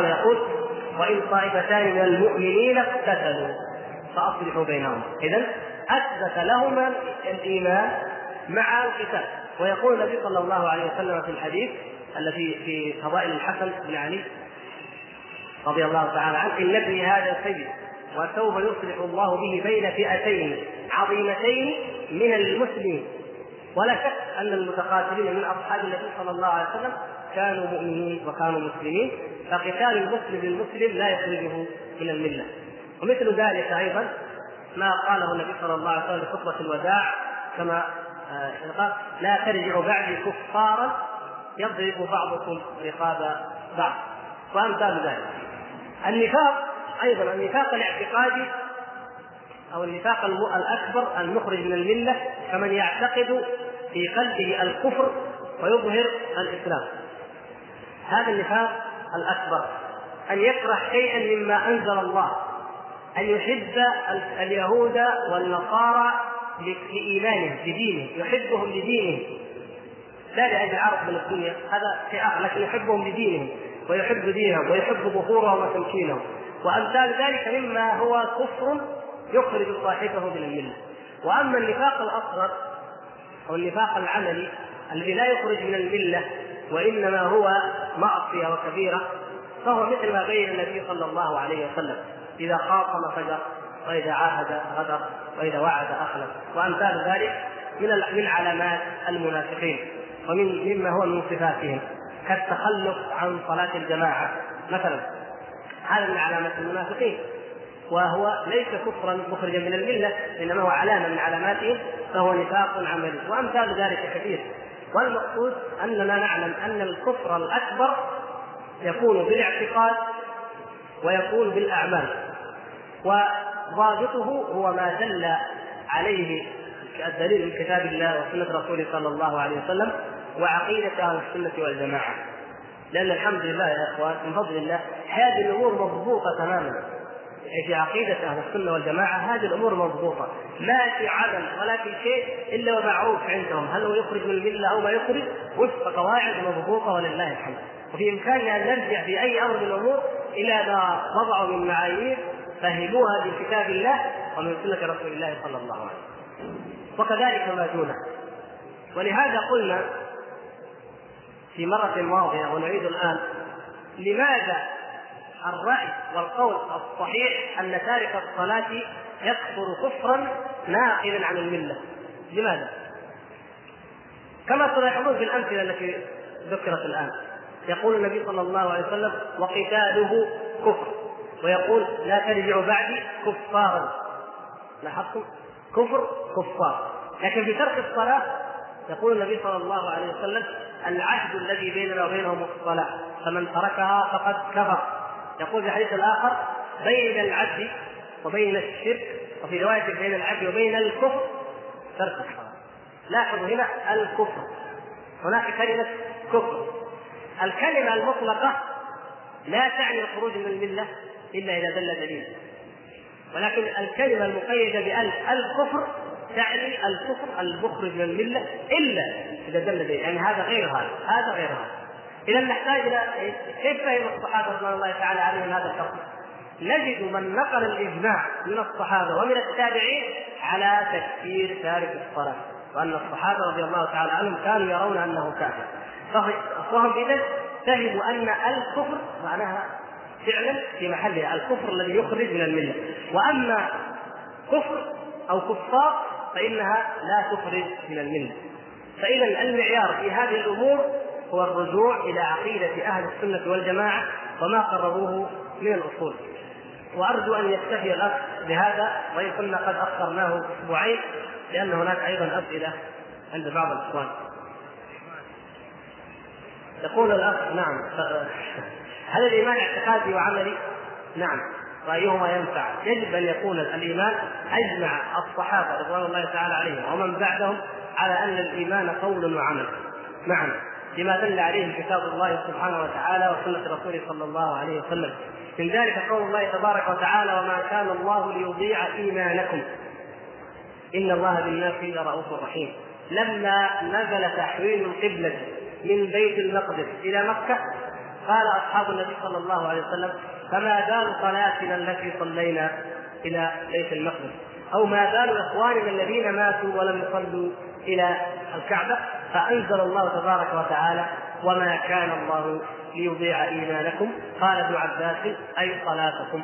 تعالى يقول وإن طائفتان من المؤمنين اقتتلوا. فأصلحوا بينهم. اذا أثبت لهما الإيمان مع القتال. ويقول النبي صلى الله عليه وسلم في الحديث الذي في فضائل الحسن بن علي رضي الله تعالى عنه إن ابني هذا سيد وسوف يصلح الله به بين فئتين عظيمتين من المسلمين. ولا شك أن المتقاتلين من أصحاب النبي صلى الله عليه وسلم كانوا مؤمنين وكانوا مسلمين فقتال المسلم للمسلم لا يخرجه من الملة. ومثل ذلك أيضا ما قاله النبي صلى الله عليه وسلم في خطبة الوداع كما آه، قال لا ترجعوا بعدي كفارا يضرب بعضكم رقاب بعض. وامثال ذلك. النفاق أيضا النفاق الاعتقادي أو النفاق الأكبر المخرج من الملة كمن يعتقد في قلبه الكفر ويظهر الإسلام. هذا النفاق الأكبر. أن يكره شيئا مما أنزل الله. أن يحب اليهود والنصارى لإيمانهم بدينه يحبهم لدينهم. لا لأجل عرض من الدنيا. هذا شيء اخر لكن يحبهم لدينهم. ويحب دينهم ويحب ظهورهم وتمكينهم. وأمثال ذلك مما هو كفر يخرج صاحبه من الملة. وأما النفاق الأصغر أو النفاق العملي الذي لا يخرج من الملة وإنما هو معصية وكبيرة فهو مثل ما بين النبي صلى الله عليه وسلم. إذا خاصم فجر وإذا عاهد غدر وإذا وعد أخلف. وأمثال ذلك من من علامات المنافقين ومن مما هو من صفاتهم. كالتخلف عن صلاة الجماعة مثلا. هذا من علامات المنافقين. وهو ليس كفرا مخرجا من الملة إنما هو علامه من علاماتهم فهو نفاق عملي. وأمثال ذلك كثير. والمقصود اننا نعلم أن الكفر الأكبر يكون بالاعتقاد ويكون بالأعمال. وضابطه هو ما دل عليه الدليل من كتاب الله وسنة رسوله صلى الله عليه وسلم وعقيدة أهل السنة والجماعة. لأن الحمد لله يا إخوان من فضل الله هذه الأمور مضبوطة تماما. في عقيدة أهل السنة والجماعة هذه الأمور مضبوطة. ما في عدم ولا في شيء إلا ومعروف عندهم. هل هو يخرج من الملة أو ما يخرج؟ وفق قواعد مضبوطة ولله الحمد. وفي إمكاننا أن نرجع في أي أمر من الأمور إلى ما وضعوا من معايير فهموها من كتاب الله ومن سنة رسول الله صلى الله عليه وسلم. وكذلك ما دونه. ولهذا قلنا في مرة ماضية ونعيد الآن لماذا الرأي والقول الصحيح أن تارك الصلاة يكفر كفرا ناقلا عن الملة. لماذا؟ كما تلاحظون في الأمثلة التي ذكرت الآن. يقول النبي صلى الله عليه وسلم وقتاله كفر. ويقول لا ترجعوا بعدي كفارا لاحظتم؟ كفر كفار. لكن في ترك الصلاة يقول النبي صلى الله عليه وسلم العهد الذي بيننا وبينهم الصلاة. فمن تركها فقد كفر. يقول في الحديث الآخر بين العبد وبين الشرك وفي رواية بين العبد وبين الكفر ترك الصلاة لاحظوا هنا الكفر. هناك كلمة كفر. الكلمة المطلقة لا تعني الخروج من الملة إلا إذا دل دليل. ولكن الكلمة المقيدة بألف الكفر تعني الكفر المخرج من الملة إلا إذا دل دليل. يعني هذا غير هذا هذا غير هذا. إذا نحتاج إلى كيف فهم الصحابة رضوان الله تعالى عليهم هذا الحكم؟ نجد من نقل الإجماع من الصحابة ومن التابعين على تكفير تارك الصلاة وأن الصحابة رضي الله تعالى عنهم كانوا يرون أنه كافر. فهم إذا فهموا أن الكفر معناها فعلا في محلها الكفر الذي يخرج من الملة. وأما كفر أو كفار فإنها لا تخرج من الملة. فإذا المعيار في هذه الأمور هو الرجوع إلى عقيدة أهل السنة والجماعة وما قرروه من الأصول. وأرجو أن يكتفي الأخ بهذا وإن كنا قد أخرناه أسبوعين لأن هناك أيضا أسئلة عند بعض الإخوان. يقول الأخ نعم هل الإيمان اعتقادي وعملي؟ نعم. وأيهما ينفع؟ يجب أن يكون الإيمان أجمع الصحابة رضوان الله تعالى عليهم ومن بعدهم على أن الإيمان قول وعمل. معا لما دل عليه كتاب الله سبحانه وتعالى وسنة رسوله صلى الله عليه وسلم. من ذلك قول الله تبارك وتعالى وما كان الله ليضيع إيمانكم. إن الله بالناس لرؤوف رحيم. لما نزل تحويل القبلة من بيت المقدس إلى مكة قال أصحاب النبي صلى الله عليه وسلم فما بال صلاتنا التي صلينا إلى بيت المقدس أو ما بال إخواننا الذين ماتوا ولم يصلوا إلى الكعبة فأنزل الله تبارك وتعالى وما كان الله ليضيع إيمانكم. قال ابن عباس أي صلاتكم.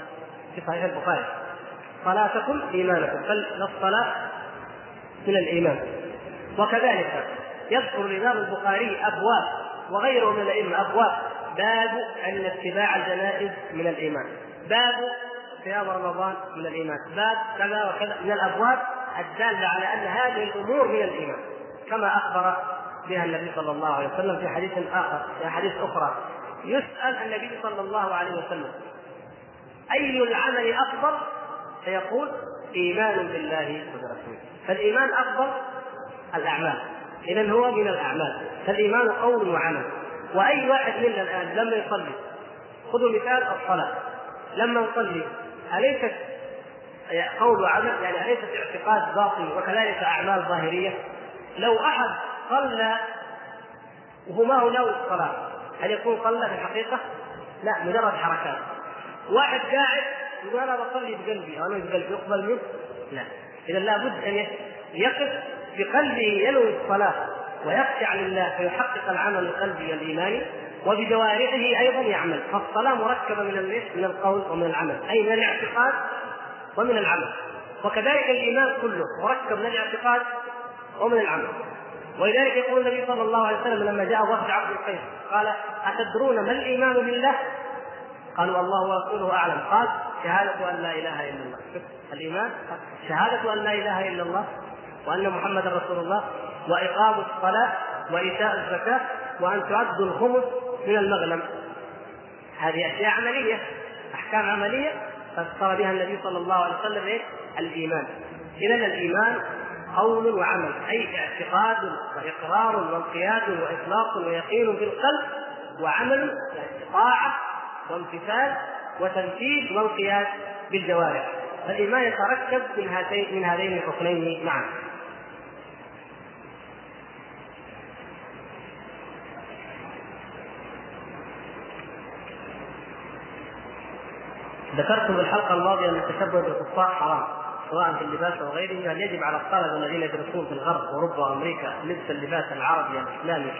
في صحيح البخاري. صلاتكم إيمانكم. فالصلاه من الإيمان. وكذلك يذكر الإمام البخاري أبواب وغيره من الأئمة أبواب. باب أن اتباع الجنائز من الإيمان. باب صيام رمضان من الإيمان. باب كذا وكذا من الأبواب الدالة على أن هذه الأمور من الإيمان. كما أخبر بها النبي صلى الله عليه وسلم في حديث آخر في احاديث أخرى. يسأل النبي صلى الله عليه وسلم أي العمل أفضل؟ فيقول إيمان بالله وبرسوله. فالإيمان أفضل الأعمال. اذا هو من الأعمال. فالإيمان قول وعمل. وأي واحد منا الآن لما يصلي خذوا مثال الصلاة. لما نصلي أليست قول وعمل؟ يعني أليست اعتقاد باطن وكذلك أعمال ظاهرية؟ لو أحد صلى وهو ما هو ناوي الصلاه هل يكون صلى في الحقيقة؟ لا مجرد حركات. واحد قاعد يقول أنا بصلي بقلبي أنا بقلبي يقبل منه؟ لا. إذا لابد أن يقف بقلبه ينوي الصلاة ويخشع لله فيحقق العمل القلبي الايماني وبجوارحه أيضا يعمل. فالصلاة مركبة من من القول ومن العمل. أي من الاعتقاد ومن العمل. وكذلك الإيمان كله مركب من الاعتقاد ومن العمل. ولذلك يقول النبي صلى الله عليه وسلم لما جاء وفد عبد القيس قال أتدرون ما الإيمان بالله؟ قالوا الله ورسوله أعلم. قال شهادة أن لا إله إلا الله. الإيمان. شهادة أن لا إله إلا الله وأن محمدا رسول الله وإقام الصلاة وإيتاء الزكاة وأن تعدوا الخمس من المغنم. هذه أشياء عملية أحكام عملية فسر بها النبي صلى الله عليه وسلم إيه؟ الإيمان. اذا الإيمان قول وعمل أي اعتقاد وإقرار وانقياد واخلاص ويقين بالقلب وعمل يعني طاعه وامتثال وتنفيذ وانقياد بالجوارح. فالايمان يتركب من هاتين من هذين الحكمين معا. ذكرت في الحلقة الماضية أن التشبه بالكفار حرام. سواء في اللباس أو غيره هل يجب على الطلبة الذين يدرسون في الغرب وأوروبا وأمريكا لبس اللباس العربي الإسلامي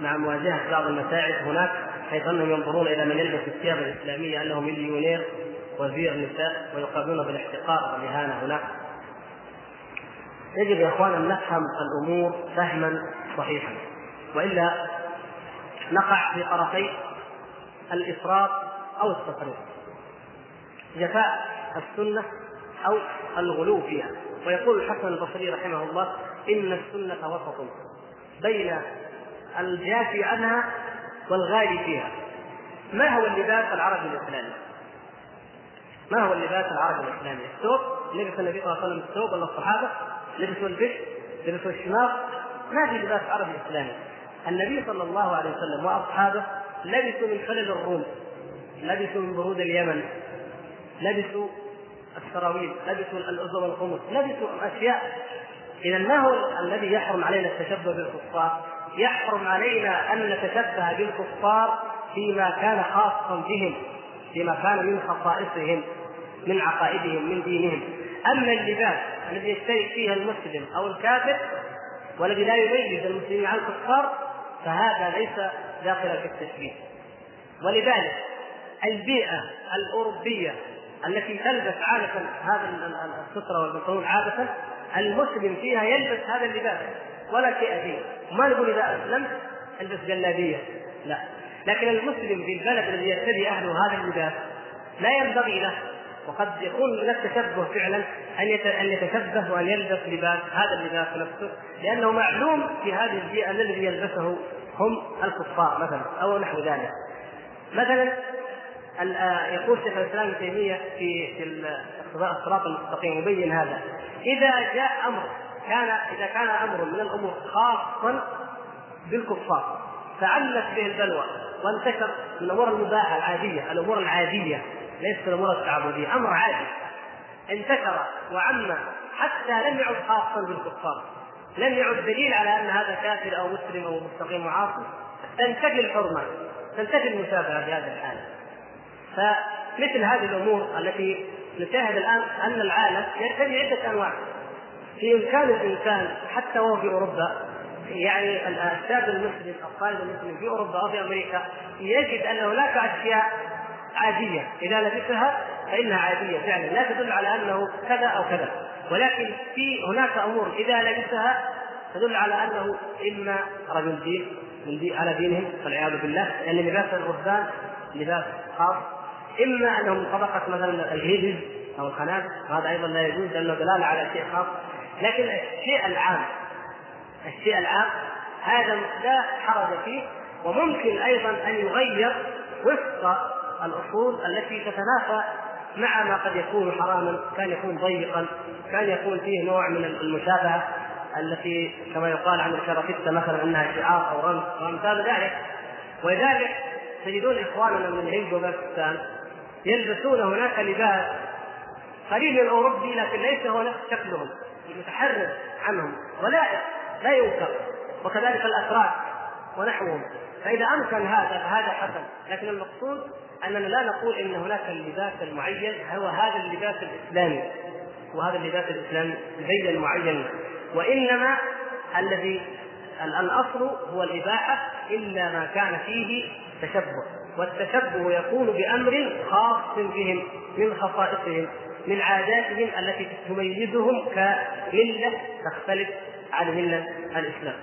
مع مواجهة بعض المتاعب هناك حيث أنهم ينظرون إلى من يلبس الثياب الإسلامية انه مليونير وزير نساء ويقابلون بالاحتقار والإهانة هناك. يجب يا إخوان أن نفهم الأمور فهما صحيحا. وإلا نقع في طرفي الإفراط أو التفريط. جفاء السنة أو الغلو فيها. ويقول الحسن البصري رحمه الله إن السنة وسط بين الجافي عنها والغالي فيها. ما هو اللباس العربي الإسلامي؟ ما هو اللباس العربي الإسلامي؟ الثوب لبس النبي صلى الله عليه وسلم الثوب ولا الصحابة؟ لبسوا البش لبسوا الشماغ؟ ما في لباس عربي إسلامي. النبي صلى الله عليه وسلم وأصحابه لبسوا من خلل الروم. لبسوا من برود اليمن. لبسوا السراويل لبسوا الازر والخمس لبسوا أشياء. إذا ما هو الذي يحرم علينا التشبه بالكفار؟ يحرم علينا أن نتشبه بالكفار فيما كان خاصا بهم فيما كان من خصائصهم من عقائدهم من دينهم. أما اللباس الذي يشترك فيه المسلم أو الكافر والذي لا يميز المسلمين عن الكفار فهذا ليس داخلا في التشبيه. ولذلك البيئة الأوروبية التي تلبس عادة هذا السترة والبنطلون عادة المسلم فيها يلبس هذا اللباس ولا شيء فيه وما نقول إذا أسلمت البس جلابية لا لكن المسلم في البلد الذي يرتدي أهله هذا اللباس لا ينبغي له وقد يكون من التشبه فعلا أن يتشبه وأن يلبس لباس هذا اللباس نفسه لأنه معلوم في هذه البيئة الذي يلبسه هم الكفار مثلا أو نحو ذلك. مثلا يقول شيخ الإسلام ابن تيمية في في الصراط المستقيم يبين هذا. إذا جاء أمر كان إذا كان أمر من الأمور خاصا بالكفار فعلت به البلوى وانتشر الأمور المباحة العادية الأمور العادية ليست الأمور التعبدية أمر عادي. انتشر وعم حتى لم يعد خاصا بالكفار. لم يعد دليل على أن هذا كافر أو مسلم أو مستقيم وعاصي تنتفي الحرمة تنتهي المشابهه في هذه الحاله فمثل هذه الأمور التي نشاهد الآن أن العالم يرتدي عدة أنواع. في إمكان الإنسان حتى وهو في أوروبا يعني الشاب المسلم الطالب المسلم في أوروبا أو في أمريكا يجد أن هناك أشياء عادية. إذا لبسها فإنها عادية فعلا. لا تدل على أنه كذا أو كذا. ولكن في هناك أمور إذا لبسها تدل على أنه إما رجل دين على دينهم والعياذ بالله لأن لباس الرهبان لباس خاص. إما أنهم طبقه مثلا الهيدز أو الخناس وهذا أيضا لا يجوز لأنه دلالة على شيء خاص. لكن الشيء العام الشيء العام هذا لا حرج فيه وممكن أيضا أن يغير وفق الأصول التي تتنافى مع ما قد يكون حراما كان يكون ضيقا كان يكون فيه نوع من المشابهة التي كما يقال عن الكرافتة مثلا أنها شعار أو رمز وأمثال ذلك. ولذلك تجدون إخواننا من الهند وباكستان يلبسون هناك لباس قريب من الاوروبي لكن ليس هو نفس شكلهم متحرر عنهم ولا لا ينكر وكذلك الاتراك ونحوهم. فإذا أمكن هذا فهذا حسن. لكن المقصود أننا لا نقول إن هناك اللباس المعين هو هذا اللباس الإسلامي وهذا اللباس الإسلامي زيا معين وإنما الذي الأصل هو الإباحة إلا ما كان فيه تشبه. والتشبه يكون بأمر خاص بهم من خصائصهم من عاداتهم التي تميزهم كملة تختلف عن ملة الإسلام.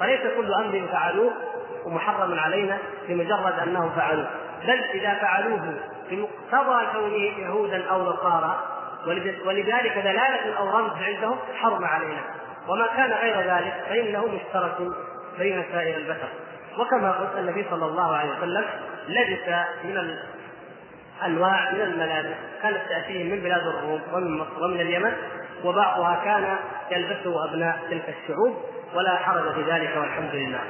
فليس كل أمر فعلوه ومحرم علينا لمجرد أنهم فعلوه. بل إذا فعلوه بمقتضى كونه يهودا أو نصارى ولذلك دلالة أو رمز عندهم حرم علينا. وما كان غير ذلك فإنه مشترك بين سائر البشر. وكما قلت النبي صلى الله عليه وسلم لبس من انواع من الملابس. كانت تاتيهم من بلاد الروم ومن مصر ومن اليمن وبعضها كان يلبسه أبناء تلك الشعوب ولا حرج في ذلك والحمد لله.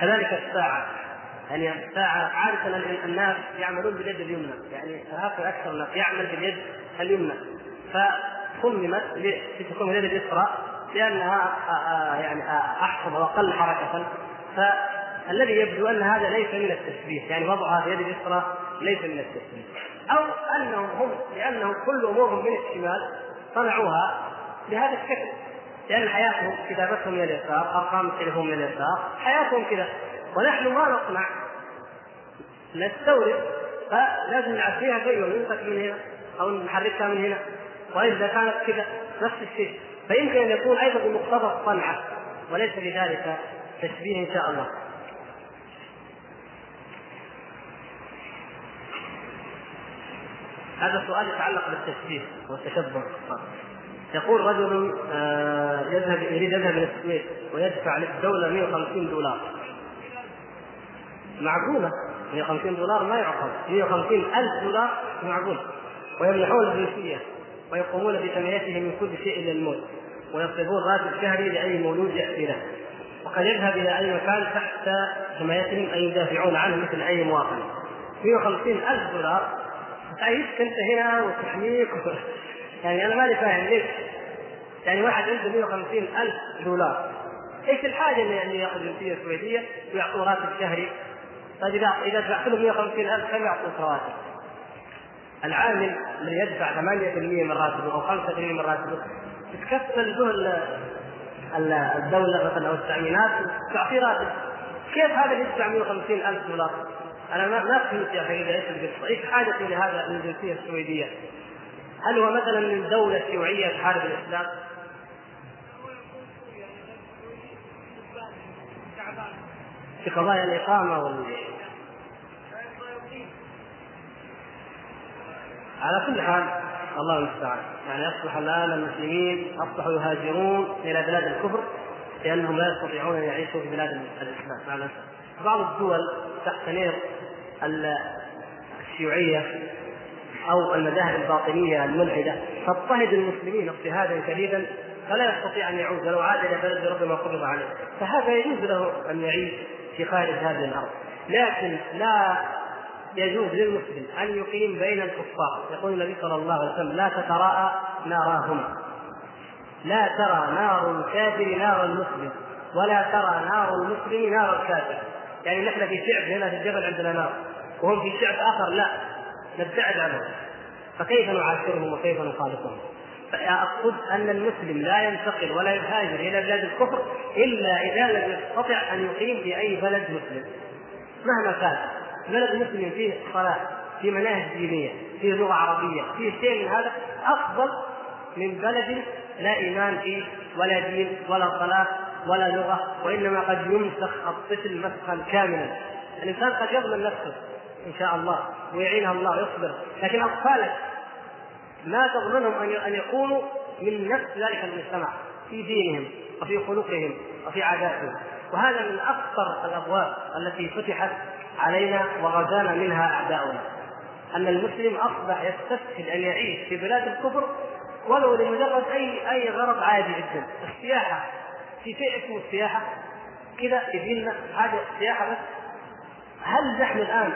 كذلك الساعة. يعني الساعة عادة الناس يعملون باليد اليمنى. يعني هكذا أكثر الناس يعمل باليد اليمنى. فصممت لتكون اليد اليسرى لأنها يعني أحفظ وأقل حركة. فالذي يبدو أن هذا ليس من التشبيه يعني وضعها في اليد اليسرى ليس من التشبيه أو أنهم هم لأنهم كل أمورهم من الشمال صنعوها بهذا الشكل. لأن حياتهم كتابتهم من اليسار أرقام التليفون من اليسار حياتهم كذا. ونحن ما نصنع نستورد فلازم نعفيها شيء من هنا أو نحركها من هنا. وإذا كانت كذا نفس الشيء. فيمكن أن يكون أيضا بمقتضى الصنعه وليس بذلك تشبيه إن شاء الله. هذا سؤال يتعلق بالتشبيه والتشبه. يقول رجل آه، يذهب يريد يذهب إلى السويد ويدفع للدولة 150 دولار. معقولة؟ 150 دولار ما يعقل. 150 ألف دولار معقول. ويمنحون الجنسية ويقومون بتنميته من كل شيء إلا الموت ويصرفون راتب شهري لأي مولود يأتي له. وقد يذهب إلى أي مكان تحت حمايتهم أن يدافعون عنه مثل أي مواطن. 150 ألف دولار. تعيشك أنت هنا وتحميك و... يعني أنا ماني فاهم ليش. يعني واحد عنده 150 ألف دولار. إيش الحاجة ان يأخذ جنسيه سويديه ويعطوه راتب شهري. طيب اذا إذا دفعت له 150 ألف كم يعطوك رواتب؟ العامل اللي يدفع 8% من راتبه أو 5% من راتبه تتكفل به الدولة مثلا أو التامينات تعطيه راتب كيف هذا اللي يدفع 150 ألف دولار؟ أنا ما فهمت يا أخي إيش القصة؟ إيش حاجتي لهذا من الجنسيه السويدية؟ هل هو مثلا من دولة شيوعية تحارب الإسلام؟ في قضايا الإقامة وال على كل حال الله المستعان. يعني أصبح الآن المسلمين أصبحوا يهاجرون إلى بلاد الكفر لأنهم لا يستطيعون أن يعيشوا في بلاد الإسلام. مع الأسف بعض الدول تحت نير الشيوعية أو المذاهب الباطنية الملحدة تضطهد المسلمين اضطهادا شديدا فلا يستطيع أن يعود ولو عاد إلى بلد ربما قبض عليه. فهذا يجوز له أن يعيش في خارج هذه الأرض. لكن لا يجوز للمسلم أن يقيم بين الكفار. يقول النبي صلى الله عليه وسلم لا تتراءى ناراهما لا ترى نار الكافر نار المسلم. ولا ترى نار المسلم نار الكافر. يعني نحن في شعب هنا في الجبل عندنا نار. وهم في شعب آخر لا. نبتعد عنهم. فكيف نعاشرهم وكيف نخالطهم؟ فأقصد أن المسلم لا ينتقل ولا يهاجر إلى بلاد الكفر إلا إذا لم يستطع أن يقيم في أي بلد مسلم. مهما كان. بلد مسلم فيه صلاة في مناهج دينية فيه لغة عربية فيه شيء من هذا أفضل من بلد لا إيمان فيه ولا دين ولا صلاة ولا لغة وإنما قد يمسخ الطفل مسخا كاملا. الإنسان قد يظلم نفسه إن شاء الله ويعينها الله ويصبر لكن أطفالك ما تظنهم أن يكونوا من نفس ذلك المجتمع في دينهم وفي خلقهم وفي عاداتهم. وهذا من اخطر الأبواب التي فتحت علينا وغزانا منها أعداؤنا. أن المسلم أصبح يستسهل أن يعيش في بلاد الكفر ولو لمجرد اي أي غرض عادي جدا. السياحة. في شيء اسمه السياحة. كذا يجي لنا حاجة سياحة بس. هل نحن الآن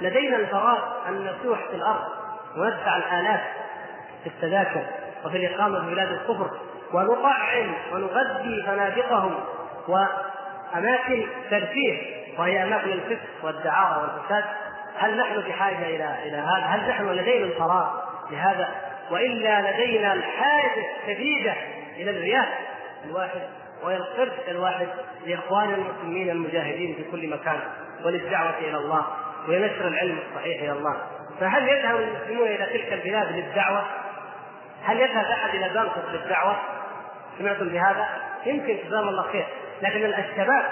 لدينا الفراغ أن نسوح في الأرض وندفع الالاف في التذاكر وفي الإقامة في بلاد الكفر ونطعم ونغذي فنادقهم وأماكن ترفيه وهي أماكن الفسق والدعارة والفساد هل نحن بحاجة إلى إلى هذا؟ هل نحن لدينا الفراغ لهذا؟ وإلا لدينا الحاجة الشديدة إلى الرياء الواحد وإلى القرش الواحد لإخوان المسلمين المجاهدين في كل مكان وللدعوة إلى الله ولنشر العلم الصحيح إلى الله فهل يذهب المسلمون إلى تلك البلاد للدعوة هل يذهب أحد إلى بانكوك للدعوة؟ سمعتم بهذا؟ يمكن جزاهم الله خير، لكن الشباب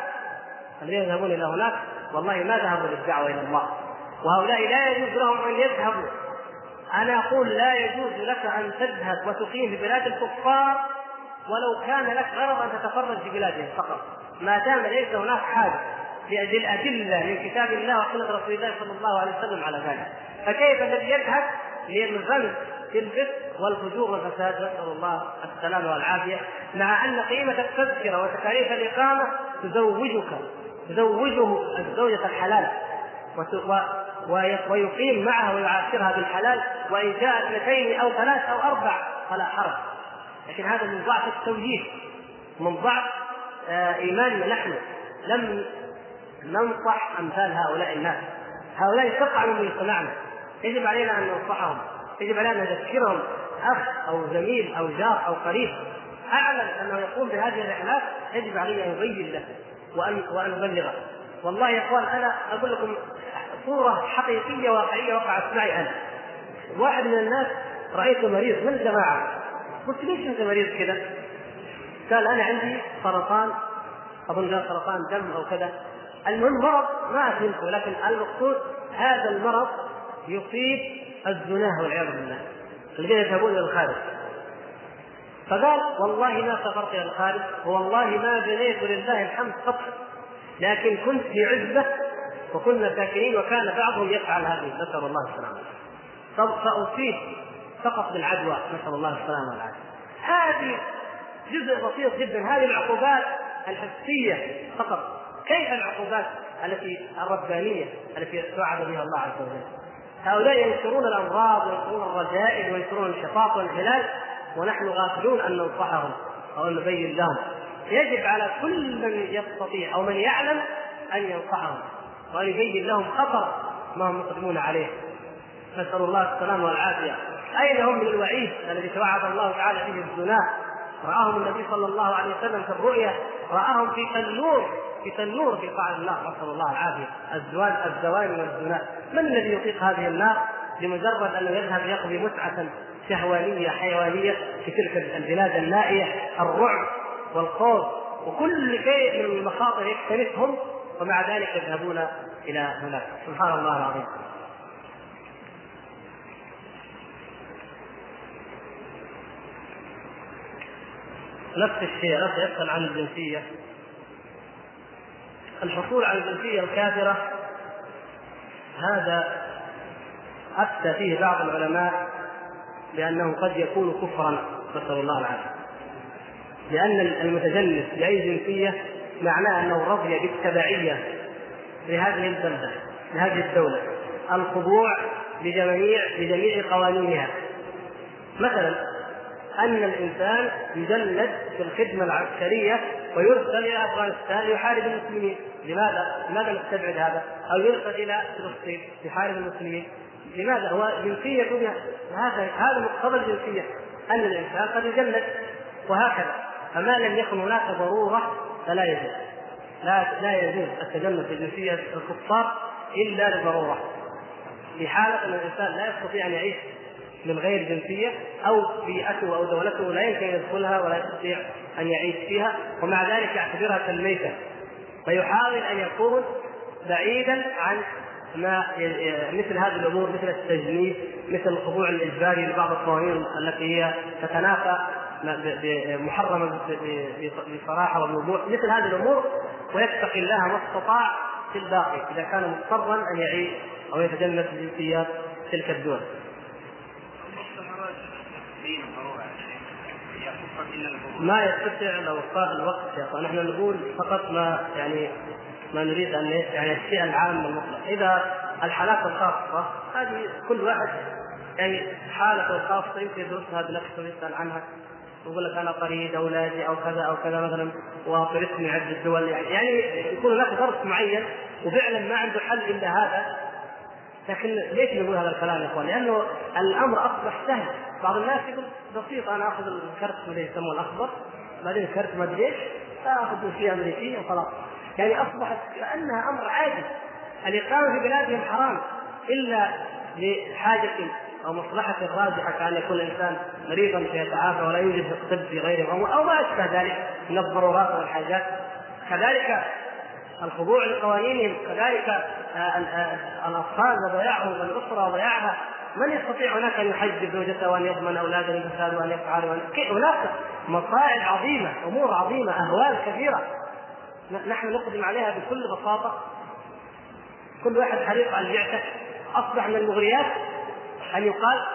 الذين يذهبون إلى هناك والله ما ذهبوا للدعوة إلى الله، وهؤلاء لا يجوز لهم أن يذهبوا. أنا أقول لا يجوز لك أن تذهب وتقيم في بلاد الكفار ولو كان لك غرض أن تتفرج في بلادهم فقط، ما دام ليس هناك حاجة للأدلة من كتاب الله وسنة رسول الله صلى الله عليه وسلم على ذلك. فكيف الذي يذهب؟ لينغمس في الفسق والفجور والفساد نسأل الله السلامة والعافية. مع أن قيمة التذكرة وتكاليف الإقامة تزوجك. تزوجه الزوجة الحلال. ويقيم معها ويعاشرها بالحلال وإن جاء اثنتين أو ثلاث أو أربع فلا حرج. لكن هذا من ضعف التوجيه من ضعف آه، إيماننا نحن. لم ننصح أمثال هؤلاء الناس. هؤلاء تقع من مجتمعنا يجب علينا أن ننصحهم. يجب علينا أن نذكرهم. أخ أو زميل أو جار أو قريب. أعلم أنه يقوم بهذه الرحلات يجب علي أن ابين له. وان وأن أبلغه. والله يا اخوان أنا أقول لكم صورة حقيقية واقعية وقعت معي أنا. واحد من الناس رأيته مريض. من الجماعة؟ قلت ليش انت مريض كذا؟ قال أنا عندي سرطان أظن قال سرطان دم أو كذا. المهم مرض ما فهمته لكن المقصود هذا المرض يصيب الزناه والعياذ بالله. الذين يذهبون إلى الخارج. فقال والله ما سافرت إلى الخارج ووالله ما بنيت ولله الحمد قط لكن كنت في عزبة وكنا ساكنين وكان بعضهم يفعل هذه نسأل الله السلامة. فاصيب فقط بالعدوى نسأل الله السلامة والعافية. هذه جزء بسيط جدا. هذه العقوبات الحسية فقط. كيف العقوبات التي الربانية التي توعد بها الله عز وجل؟ هؤلاء ينشرون الأمراض وينشرون الرذائل وينشرون الانحطاط والانحلال ونحن غافلون أن ننصحهم أو نبين لهم. يجب على كل من يستطيع أو من يعلم أن ينصحهم وأن يبين لهم خطر ما هم مقدمون عليه. نسأل الله السلامه والعافية. أين هم من الوعيد الذي توعد الله تعالى به الزناه رآهم النبي صلى الله عليه وسلم في الرؤيا رآهم في تنور في تنور في قاع النار نسأل الله العافية. الزوال الزوال والزنا من الذي يطيق هذه النار؟ لمجرد أنه يذهب يقضي متعه شهوانية حيوانية في تلك البلاد النائية الرعب والخوف وكل شيء من المخاطر يكتنفهم ومع ذلك يذهبون إلى هناك. سبحان الله العظيم. نفس الشيء نفس يسأل عن الجنسية. الحصول على الجنسية الكافرة هذا أفتى فيه بعض العلماء بأنه قد يكون كفرا نسأل الله العافية. لأن المتجنس بأي جنسية معناه أنه رضي بالتبعية لهذه البلدة لهذه الدولة. الخضوع لجميع لجميع قوانينها. مثلا أن الإنسان يجند في الخدمة العسكرية ويرسل إلى أفغانستان ليحارب المسلمين. لماذا؟ لماذا نستبعد هذا؟ أو يرسل إلى فلسطين يحارب المسلمين. لماذا؟ هو دنيا هذا هذا مقتضى الجنسية. أن الإنسان قد يجند وهكذا. فما لم يكن هناك ضرورة فلا يجوز. لا لا يجوز التجنب في جنسية الكفار إلا لضرورة. في حالة أن الإنسان لا يستطيع أن يعيش من غير جنسية أو بيئته أو دولته لا يمكن أن يدخلها ولا يستطيع أن يعيش فيها. ومع ذلك يعتبرها كالميته فيحاول أن يكون بعيدا عن ما مثل هذه الأمور مثل التجنيد مثل الخضوع الاجباري لبعض القوانين التي هي تتنافى محرمه بصراحة وبوضوح مثل هذه الأمور ويتقي الله ما استطاع في الباقي إذا كان مضطرا أن يعيش أو يتجنب جنسيات تلك الدول. ما يستطيع لو صار الوقت يا نحن نقول فقط ما يعني ما نريد أن يعني الشيء العام المطلق إذا الحالات الخاصة هذه كل واحد يعني حالته الخاصة يمكن يدرسها بنفسه ويسال عنها يقول لك أنا قريب أولادي أو كذا أو كذا مثلا وطردت من عدة دول يعني يعني يكون هناك ظرف معين وفعلا ما عنده حل إلا هذا لكن ليش نقول هذا الكلام يا إخوان؟ لأنه الأمر أصبح سهل، بعض الناس يقول بسيط أنا آخذ الكرت اللي يسموه الأخضر بعدين الكرت ما أدري إيش اخذ فيه امريكيه وخلاص. يعني أصبحت كأنها أمر عادي. الإقامة في بلادهم حرام إلا لحاجة أو مصلحة راجحة كأن يكون الإنسان مريضا فيتعافى ولا يوجد طب في غيره أو ما أشبه ذلك من الضرورات والحاجات كذلك الخضوع لقوانينهم كذلك آه، آه، الأطفال وضياعهم والأسرة وضياعها. من يستطيع هناك أن يحجب زوجته وأن يضمن أولاده الفساد وأن يفعل وان هناك مصائب عظيمة أمور عظيمة أهوال كثيرة. نحن نقدم عليها بكل بساطة. كل واحد حريص على البعثه أصبح من المغريات أن يقال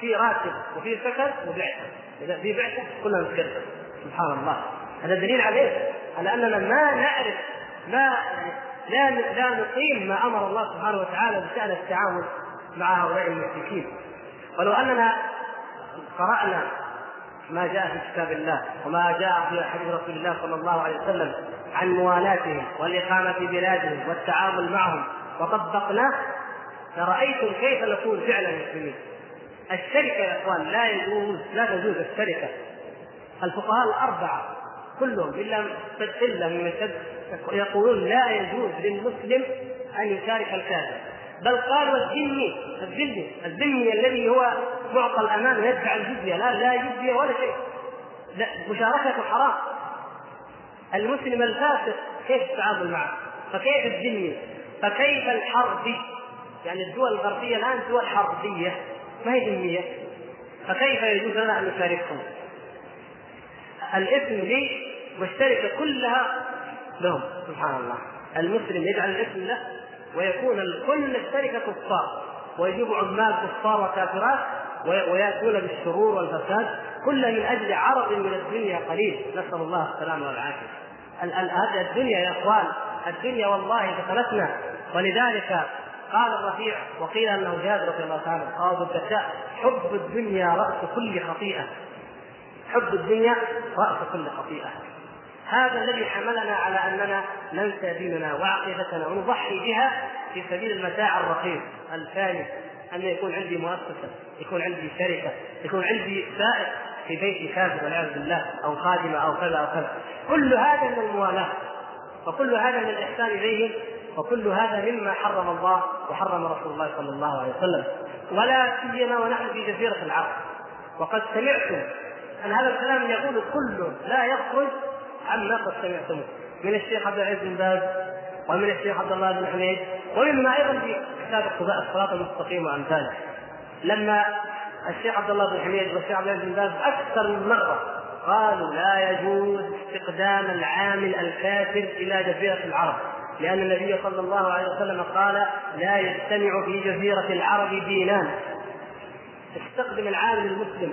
في راتب وفي سكن وبعثه إذا في بعثه كلنا نتكلم سبحان الله. هذا دليل عليه. على أننا ما نعرف ما لا لا نقيم ما أمر الله سبحانه وتعالى بشأن التعامل مع هؤلاء المشركين. ولو أننا قرأنا ما جاء في كتاب الله وما جاء في حديث رسول الله صلى الله عليه وسلم عن موالاتهم والإقامة في بلادهم والتعامل معهم. وطبقناه لرايتم كيف نكون فعلا مسلمين. الشركة يا إخوان لا يجوز لا تجوز الشركة. الفقهاء الأربعة كلهم إلا إلا من يقولون لا يجوز للمسلم أن يشارك الكافر. بل قالوا الذمي الذمي الذمي الذي هو معطى الامان ويدفع الجزية. لا لا جزية ولا شيء. مشاركته حرام. المسلم الفاسق كيف التعامل معه؟ فكيف الذمي فكيف الحرب؟ يعني الدول الغربية الآن دول حربية ما هي ذميه فكيف يجوز لنا أن نشاركهم؟ الاثم لي والشركة كلها لهم سبحان الله. المسلم يجعل الاسم له ويكون كل الشركة كفار. ويجيب عمال كفار وكافرات وياتون بالشرور والفساد كلها من أجل عرض من الدنيا قليل. نسأل الله السلامة والعافية. الدنيا يا إخوان الدنيا والله دخلتنا ولذلك قال الرفيع وقيل أنه جابر رضي الله تعالى قال الذكاء حب الدنيا رأس كل خطيئة. حب الدنيا رأس كل خطيئة. هذا الذي حملنا على أننا ننسى ديننا وعقيدتنا ونضحي بها في سبيل المتاع الرخيص الفاني أن يكون عندي مؤسسة، يكون عندي شركة، يكون عندي سائق. في بيتي كافر والعياذ بالله أو خادمة أو كذا أو كذا، كل هذا من الموالاه. وكل هذا من الإحسان إليهم وكل هذا مما حرم الله وحرم رسول الله صلى الله عليه وسلم. ولا سيما ونحن في جزيرة العرب. وقد سمعتم أن هذا الكلام يقول كله لا يخرج عما قد سمعتموه من الشيخ عبد العزيز بن باز ومن الشيخ عبد الله بن حميد ومما أيضا في كتاب الصراط المستقيم وأمثاله. لما الشيخ عبد الله بن حميد والشيخ عبد العزيز بن باز أكثر من مرة قالوا لا يجوز استقدام العامل الكافر إلى جزيرة العرب لأن النبي صلى الله عليه وسلم قال لا يجتمع في جزيرة العرب دينان استقدم العامل المسلم.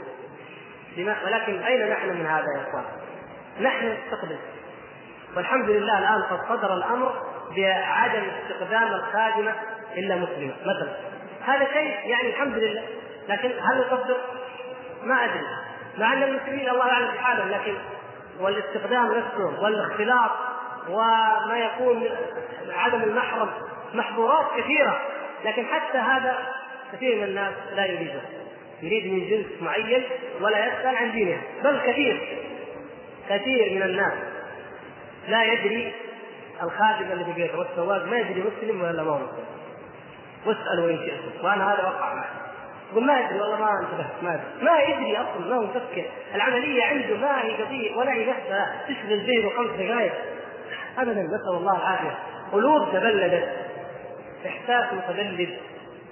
ولكن أين نحن من هذا يا إخوان؟ نحن نستقبل والحمد لله الآن قد صدر الأمر بعدم استخدام الخادمة إلا مسلمة مثلا. هذا شيء يعني الحمد لله. لكن هل نصدق؟ ما أدري. مع أن المسلمين الله اعلم بحالهم لكن والاستخدام نفسه والاختلاط وما يكون عدم المحرم محظورات كثيرة لكن حتى هذا كثير من الناس لا يريده. يريد من جنس معين ولا يسأل عن دينه بل كثير كثير من الناس لا يدري الخادم اللي في بيته والسواق ما يدري مسلم ولا ما هو مسلم. واسألوا إن شئتم وأنا هذا وقع معي. يقول ما يدري والله ما انتبهت ما أدري. ما يدري أصلا ما هو مفكر. العملية عنده ما هي قضية ولا هي نفسها تشغل ذهنه خمس دقائق. ابدا نسأل الله العافية. قلوب تبلدت. إحساس متبلد.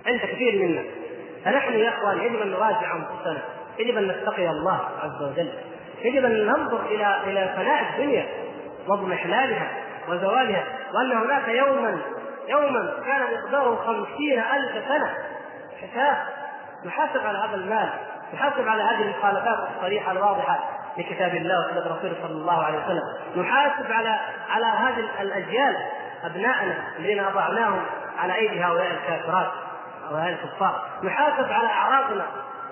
عند كثير منا. فنحن يا إخوان يجب أن نراجع أنفسنا. يجب أن نتقي الله عز وجل. يجب أن ننظر إلى إلى فناء الدنيا واضمحلالها وزوالها. وأن هناك يوما يوما كان مقداره خمسين ألف سنة. حساب. نحاسب على هذا المال نحاسب على هذه المخالفات الصريحة الواضحة لكتاب الله وسنة رسوله صلى الله عليه وسلم. نحاسب على على هذه الأجيال أبنائنا الذين أضعناهم على أيدي هؤلاء الكافرات وهؤلاء الكفار. نحاسب على أعراضنا.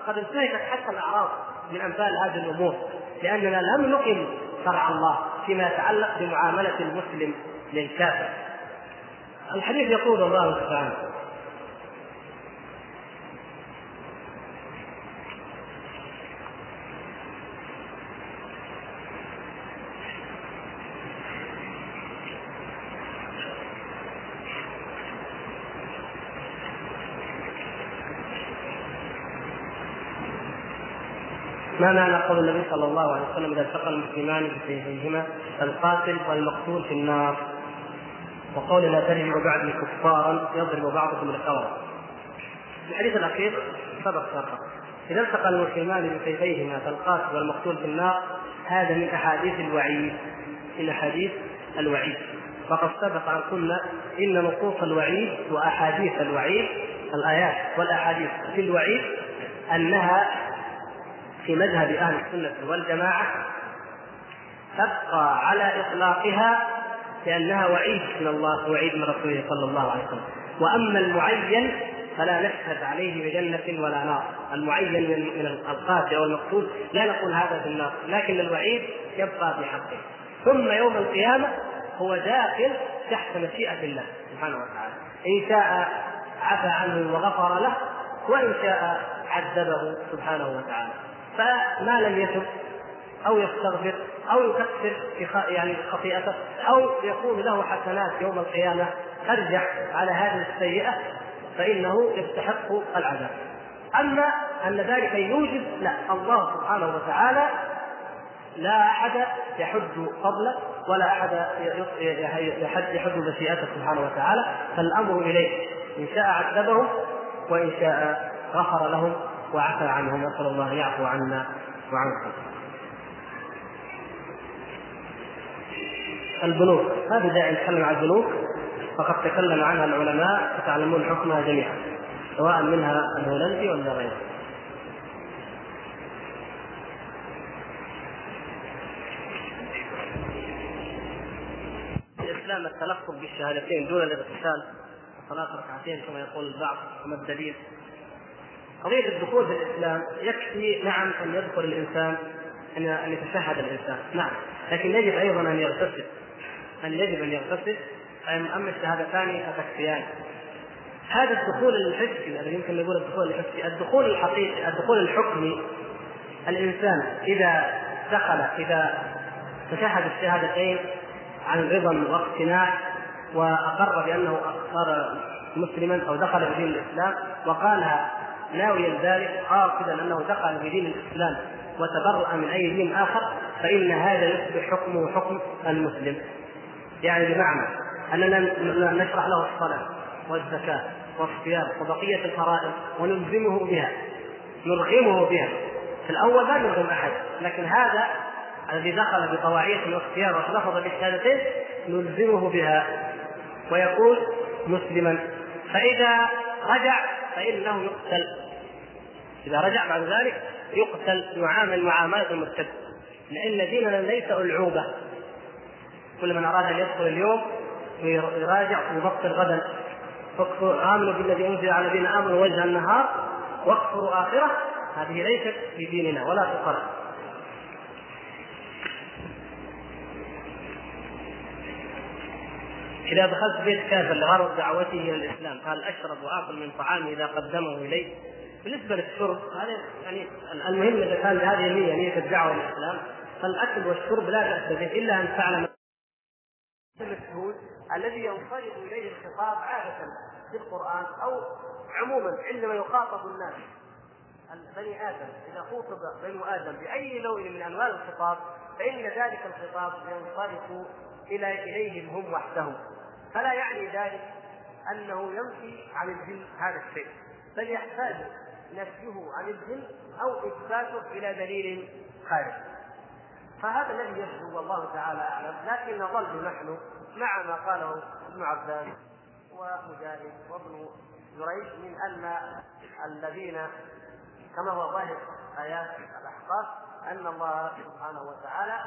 قد انتهكت حتى الأعراض من أمثال هذه الأمور لأننا لم نقم شرع الله فيما يتعلق بمعاملة المسلم للكافر. الحديث يقول الله سبحانه معنى قول النبي صلى الله عليه وسلم إذا التقى المسلمان بسيفيهما القاتل والمقتول في النار. وقول لا ترجعوا بعدي كفارا يضرب بعضكم الثغر الحديث الأخير سبق سابقا إذا التقى المسلمان بسيفيهما فالقاتل والمقتول في النار هذا من أحاديث الوعيد. من أحاديث الوعيد. فقد سبق أن قلنا إن نصوص الوعيد وأحاديث الوعيد الآيات والأحاديث في الوعيد أنها في مذهب أهل السنة والجماعة تبقى على إطلاقها لانها وعيد من الله وعيد من رسوله صلى الله عليه وسلم وأما المعين فلا نشهد عليه بجنة ولا نار، المعين من القاتل أو المقتول لا نقول هذا في النار، لكن الوعيد يبقى في حقه. ثم يوم القيامة هو داخل تحت مشيئة الله سبحانه وتعالى، إن شاء عفى عنه وغفر له، وإن شاء عذبه سبحانه وتعالى. فما لم يتب أو يستغفر أو يكفر يعني خطيئته أو يكون له حسنات يوم القيامة ترجع على هذه السيئة فإنه يستحق العذاب. أما أن ذلك يوجب لا الله سبحانه وتعالى لا أحد يحج فضله ولا أحد يحج مشيئته سبحانه وتعالى فالأمر إليه إن شاء عذبهم وإن شاء غفر لهم وعفى عنهم نسال الله يعفو عنا وعنكم. البنوك ما في داعي نتكلم عن البنوك فقد تكلم عنها العلماء وتعلمون حكمها جميعا سواء منها الهولندي ولا غيره الإسلام التلفظ بالشهادتين دون الاغتسال صلاة ركعتين كما يقول البعض وما الدليل قضية الدخول في الإسلام يكفي نعم أن يدخل الإنسان أن أن يتشهد الإنسان نعم. لكن يجب أيضا أن يغتسل. أن يجب أن يغتسل. أما الشهادتان فتكفيان هذا الدخول الحسي الذي يمكن نقول الدخول الحسي الدخول الحقيقي الدخول الحكمي الإنسان إذا دخل إذا تشهد الشهادتين عن رضا واقتناع وأقر بأنه صار مسلما أو دخل في دين الإسلام وقالها ناويا ذلك قاصدا أنه دخل في دين الإسلام وتبرأ من أي دين آخر فإن هذا يصبح حكمه حكم المسلم. يعني بمعنى أننا نشرح له الصلاة والزكاة والصيام وبقية الفرائض ونلزمه بها نرغمه بها. في الأول لا نرغم أحد لكن هذا الذي دخل بطواعية واختيار وتلفظ بالشهادتين نلزمه بها. ويقول مسلما فإذا رجع فإنه يقتل. إذا رجع بعد ذلك يقتل يعامل معاملة المرتد. لأن ديننا ليس ألعوبة. كل من أراد أن يدخل اليوم ويراجع ويبطل غدا. آمنوا بالذي أنزل على الذين آمنوا وجه النهار واكفروا آخرة. هذه ليست في ديننا ولا تقر إذا دخلت بيت كافر لغرض دعوته إلى الإسلام قال أشرب وآكل من طعامه إذا قدمه إلي. بالنسبة للشرب هذا يعني المهم إذا كان بهذه النية نية الدعوة إلى الإسلام فالأكل والشرب لا بأس به إلا أن تعلم المسهول الذي ينصرف إليه الخطاب عادة في القرآن أو عموما عندما يخاطب الناس. بني آدم إذا خوطب بنو آدم بأي نوع من أنواع الخطاب فإن ذلك الخطاب ينصرف إلى إليهم هم وحدهم. فلا يعني ذلك أنه ينفي عن الجن هذا الشيء بل يحتاج نفيه عن الجن أو إثباته إلى دليل خارج. فهذا الذي يبدو والله تعالى أعلم لكن نظل نحن مع ما قاله ابن عباس ومجاهد وابن جريج من أن الذين كما هو ظاهر آيات الأحقاف أن الله سبحانه وتعالى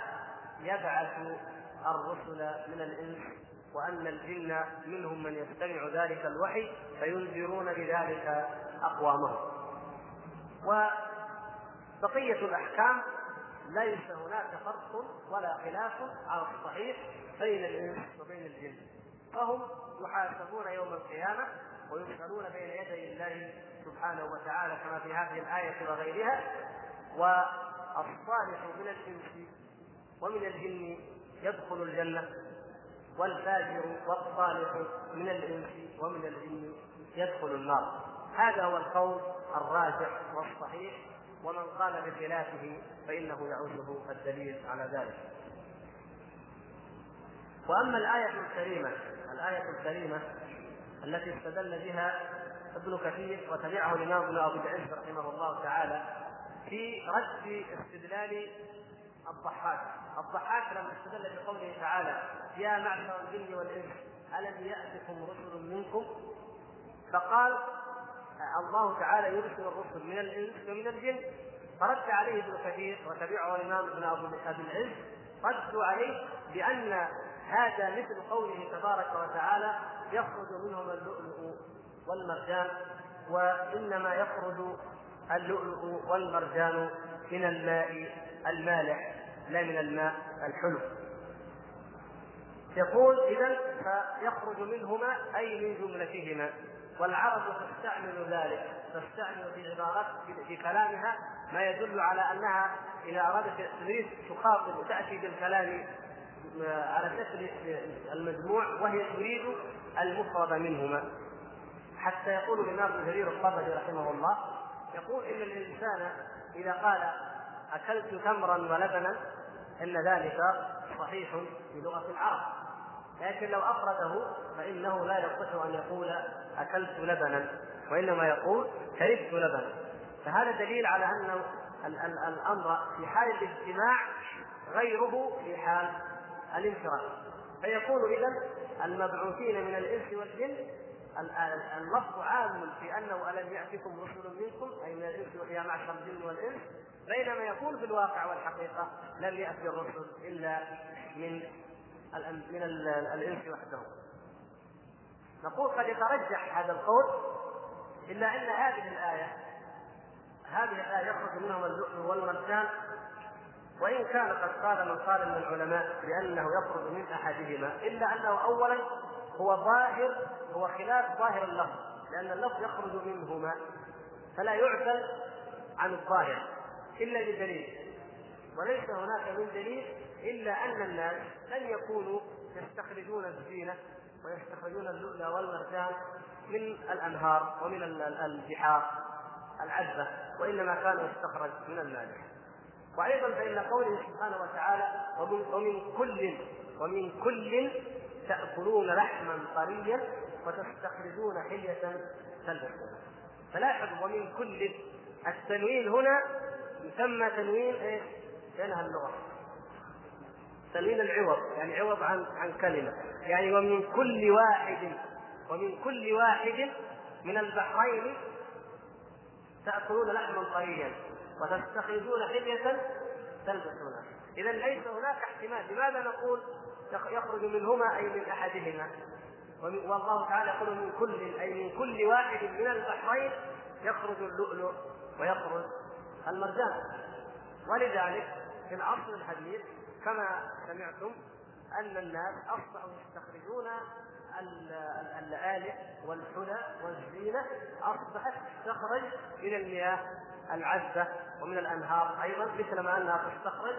يبعث الرسل من الإنس وأن الجن منهم من يستمع ذلك الوحي فينذرون بذلك أقوامهم. وبقية الأحكام ليس هناك فرق ولا خلاف على الصحيح بين الإنس وبين الجن. فهم يحاسبون يوم القيامة ويسألون بين يدي الله سبحانه وتعالى كما في هذه الآية وغيرها والصالح من الإنس ومن الجن يدخل الجنة والفاجر والصالح من الإنس ومن الجن يدخل النار. هذا هو القول الراجح والصحيح ومن قال بخلافه فإنه يعوزه الدليل على ذلك. وأما الآية الكريمة الآية الكريمة التي استدل بها ابن كثير وتبعه الإمام ابن أبي العز رحمه الله تعالى في رد استدلال الضحاك. الضحاك لما استدل بقوله تعالى يا معشر الجن والإنس ألم يأتكم رسل منكم؟ فقال الله تعالى يرسل الرسل من الإنس ومن الجن. فرد عليه ابن كثير وتبعه الإمام ابن أبي العز ردوا عليه بأن هذا مثل قوله تبارك وتعالى يخرج منهما اللؤلؤ والمرجان وإنما يخرج اللؤلؤ والمرجان من الماء المالح لا من الماء الحلو. يقول اذا فيخرج منهما أي من جملتهما. والعرب تستعمل ذلك تستعمل في عبارات في كلامها ما يدل على أنها اذا ارادت تريد تخاطب وتأتي بالكلام على شكل المجموع وهي تريد المفرد منهما. حتى يقول الإمام ابن جرير الطبري رحمه الله يقول إن الإنسان إذا قال أكلت تمرا ولبنا إن ذلك صحيح في لغة العرب. لكن لو أفرده فإنه لا يصح أن يقول أكلت لبنا وإنما يقول شربت لبنا. فهذا دليل على أن الأمر في حال الاجتماع غيره في حال الانفراد. فيكون اذا المبعوثين من الإنس والجن اللفظ عام في أنه ألم يأتكم رسل منكم أي من الإنس يا معشر الجن والإنس بينما يكون في الواقع والحقيقة لم يأتي الرسل إلا من من الإنس وحدهم. نقول قد يترجح هذا القول إلا أن هذه الايه هذه الآية يخرج منهم اللؤلؤ والمرجان وإن كان قد قال من قال من العلماء بأنه يخرج من أحدهما إلا أنه اولا هو ظاهر هو خلاف ظاهر اللفظ لأن اللفظ يخرج منهما فلا يعزل عن الظاهر إلا بدليل وليس هناك من دليل إلا أن الناس لن يكونوا يستخرجون الزينة ويستخرجون اللؤلؤ والمرجان من الأنهار ومن البحار العذبة وإنما كان يستخرج من المال. وأيضا فإن قوله سبحانه وتعالى ومن, ومن كل ومن كل تأكلون لحما طريا وتستخرجون حلية تلبسونها. فلاحظ ومن كل التنوين هنا يسمى تنوين إيش؟ بينها اللغة. تنوين العوض يعني عوض عن عن كلمة. يعني ومن كل واحد ومن كل واحد من البحرين تأكلون لحما طريا وتستخرجون حلية تلبسونها. إذا ليس هناك احتمال. لماذا نقول يخرج منهما أي من أحدهما؟ والله تعالى يقول من كل أي من كل واحد من البحرين يخرج اللؤلؤ ويخرج المرجان. ولذلك في العصر الحديث كما سمعتم أن الناس أصبحوا يستخرجون اللآلئ والحلى والزينة أصبحت تستخرج من المياه العذبة ومن الأنهار أيضا مثل ما أنها تستخرج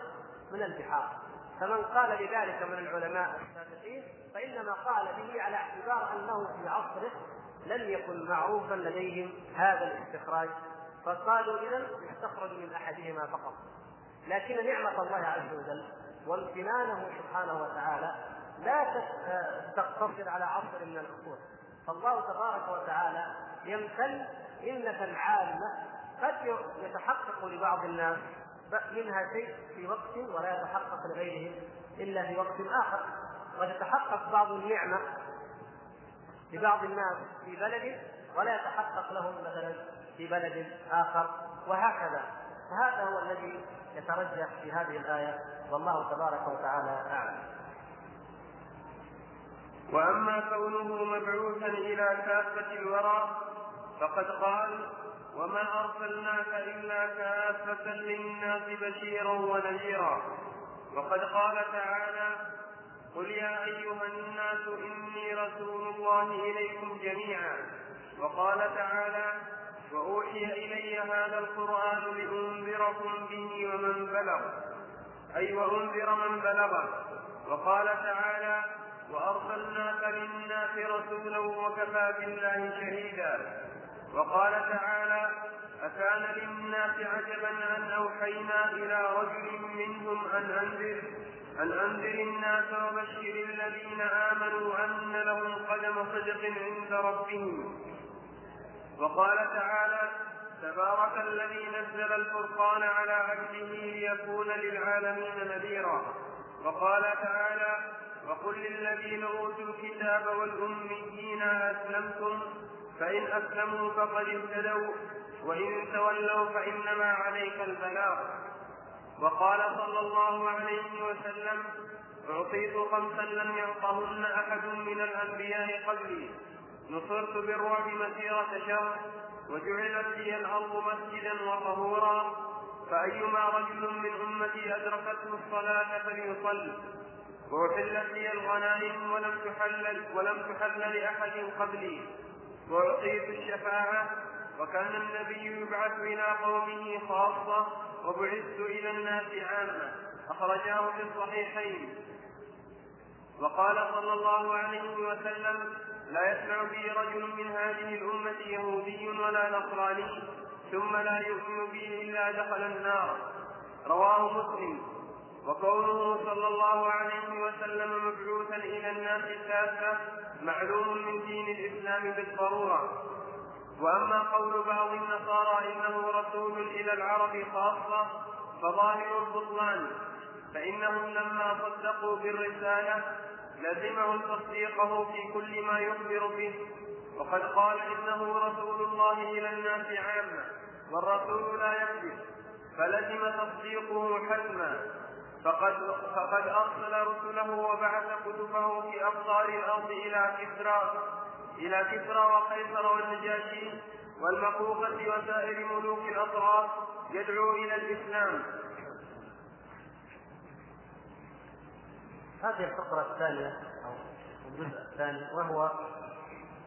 من البحار. فمن قال بذلك من العلماء السابقين فإنما قال به على اعتبار أنه في عصره لم يكن معروفا لديهم هذا الاستخراج. فقالوا إذا يستخرج من أحدهما فقط. لكن نعمة الله عز وجل وامتنانه سبحانه وتعالى لا تقتصر على عصر من العصور. فالله تبارك وتعالى يمتن منة عامة قد يتحقق لبعض الناس منها شيء في وقت ولا يتحقق لغيرهم إلا في وقت آخر. وتتحقق بعض النعمة لبعض الناس في بلد ولا يتحقق لهم مثلا في بلد آخر وهكذا. فهذا هو الذي يترجح في هذه الآية والله تبارك وتعالى أعلم. وأما كونه مبعوثا إلى كافة الورى فقد قال وما أرسلناك إلا كافة للناس بشيرا ونذيرا وقد قال تعالى قل يا أيها الناس إني رسول الله إليكم جميعا وقال تعالى وأوحي إلي هذا القرآن لأنذركم به ومن بلغ. أي وأنذر من بلغ. وقال تعالى وأرسلناك للناس رسولا وكفى بالله شهيدا. وقال تعالى أكان للناس عجبا أن أوحينا إلى رجل منهم أن أنذر أن أنذر الناس وبشر الذين آمنوا أن لهم قدم صدق عند ربهم. وقال تعالى تبارك الذي نزل الفرقان على عبده ليكون للعالمين نذيرا. وقال تعالى وقل للذين أوتوا الكتاب والأميين أسلمتم فإن أسلموا فقد اهتدوا وإن تولوا فإنما عليك البلاغ. وقال صلى الله عليه وسلم أعطيت خمسا لم يعطهن أحد من الأنبياء قبلي. نصرت بالرعب مسيرة شهر وجعلت لي الأرض مسجدا وطهورا. فأيما رجل من أمتي أدركته الصلاة فليصل. وأحلت لي الغنائم ولم تحل ولم تحل لأحد قبلي. وأعطيت الشفاعة وكان النبي يبعث إلى قومه خاصة وبعثت إلى الناس عامة. أخرجاه في الصحيحين. وقال صلى الله عليه وسلم لا يسمع بي رجل من هذه الأمة يهودي ولا نصراني ثم لا يؤمن بي إلا دخل النار. رواه مسلم. وكونه صلى الله عليه وسلم مبعوثا إلى الناس كافه معلوم من دين الإسلام بالضرورة. وأما قول بعض النصارى إنه رسول إلى العرب خاصة فظاهر البطلان فإنهم لما صدقوا بالرسالة لزمهم تصديقه في كل ما يخبر به. وقد قال إنه رسول الله إلى الناس عامة والرسول لا يكذب فلزم تصديقه حتما فقد فقد أرسل رسله وبعث كتبه في اقطار الأرض إلى كسرى إلى كسرى وقيصر والنجاشي والمقوقة وسائر ملوك الأطراف يدعو إلى الإسلام. هذه الفقرة الثانية أو الجزء الثاني وهو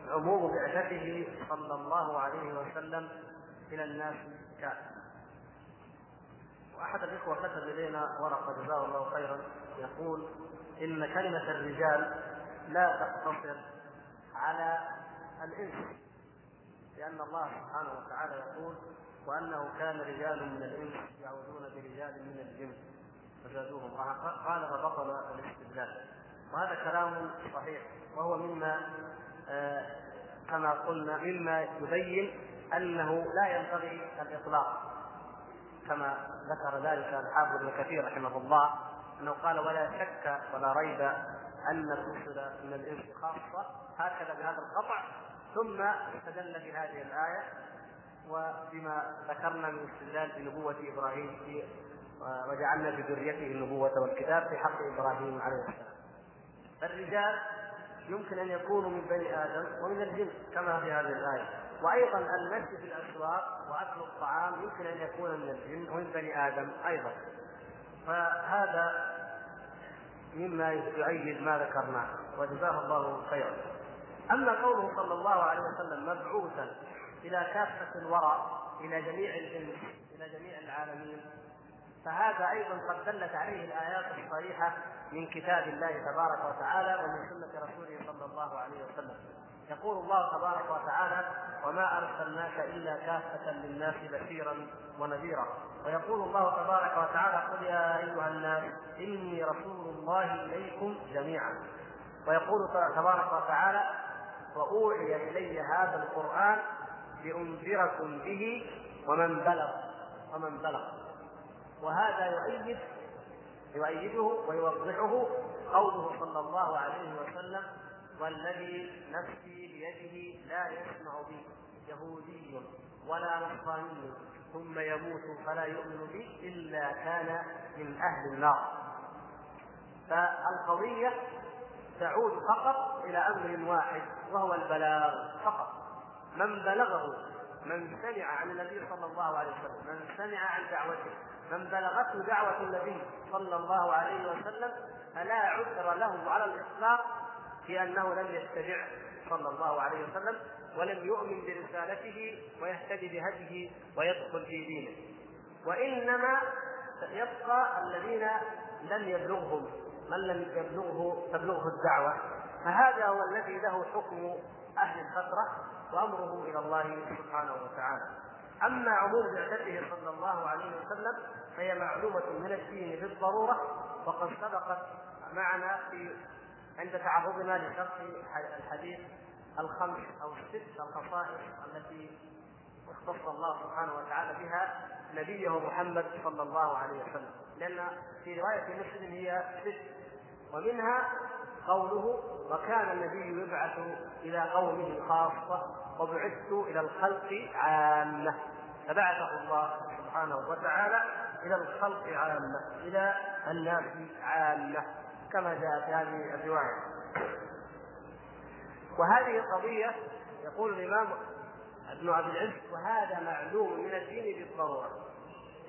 عموم بعثته صلى الله عليه وسلم إلى الناس كافة. وأحد الإخوة كتب إلينا ورقة جزاه الله خيرا يقول إن كلمة الرجال لا تقتصر على الإنس لأن الله سبحانه وتعالى يقول وأنه كان رجال من الإنس يعوذون برجال من الجن. فزادوهم. قال فبطل الاستدلال وهذا كلام صحيح. وهو مما آه كما قلنا مما يبين أنه لا ينبغي الإطلاق. كما ذكر ذلك الحافظ ابن كثير رحمه الله أنه قال ولا شك ولا ريب أن الرسل من الإنس خاصة هكذا بهذا القطع ثم استدل بهذه الآية. وبما ذكرنا من استدلال بنبوة إبراهيم في وجعلنا بذريته النبوة والكتاب في حق إبراهيم عليه السلام. فالرجال يمكن أن يكونوا من بني آدم ومن الجن كما في هذه الآية. وأيضا المشي في الأسواق وأكل الطعام يمكن أن يكون من الجن ومن بني آدم أيضا فهذا مما يؤيد ما ذكرناه وجزاه الله خيرا أما قوله صلى الله عليه وسلم مبعوثا إلى كافة الورى إلى جميع الانس إلى جميع العالمين فهذا أيضا قد دلت عليه الآيات الصريحه من كتاب الله تبارك وتعالى ومن سنة رسوله صلى الله عليه وسلم. يقول الله تبارك وتعالى وما أرسلناك إلا كافة للناس بشيرا ونذيرا. ويقول الله تبارك وتعالى قل يا أيها الناس إني رسول الله إليكم جميعا. ويقول تبارك وتعالى وأوحي إلي هذا القرآن لأنذركم به ومن بلغ ومن بلغ. وهذا يؤيد يؤيده ويوضحه قوله صلى الله عليه وسلم والذي نفسي بيده لا يسمع بي يهودي ولا نصراني ثم يموت فلا يؤمن بي إلا كان من أهل النار. فالقضية تعود فقط إلى أمر واحد وهو البلاغ فقط. من بلغه من سمع عن النبي صلى الله عليه وسلم من سمع عن دعوته من بلغته دعوة النبي صلى الله عليه وسلم فلا عذر له على الإطلاق في أنه لم يتبعه صلى الله عليه وسلم ولم يؤمن برسالته ويهتدي بهديه ويدخل في دينه. وإنما يبقى الذين لم يبلغهم من لم يبلغه تبلغه الدعوة. فهذا هو الذي له حكم أهل الفترة وأمره إلى الله سبحانه وتعالى. أما عموم بعثته صلى الله عليه وسلم فهي معلومة من الدين بالضرورة وقد سبقت معنا في عند تعرضنا لشرح الحديث الخمس أو الست الخصائص التي اختص الله سبحانه وتعالى بها نبيه محمد صلى الله عليه وسلم. لأن في رواية مسلم هي ست ومنها قوله وكان النبي يبعث إلى قومه خاصة وبعثت إلى الخلق عامة فبعثه الله سبحانه وتعالى إلى الخلق عامة إلى الناس عامة كما جاء في هذه الرواية. وهذه القضية يقول الإمام ابن عبد العز وهذا معلوم من الدين بالضرورة.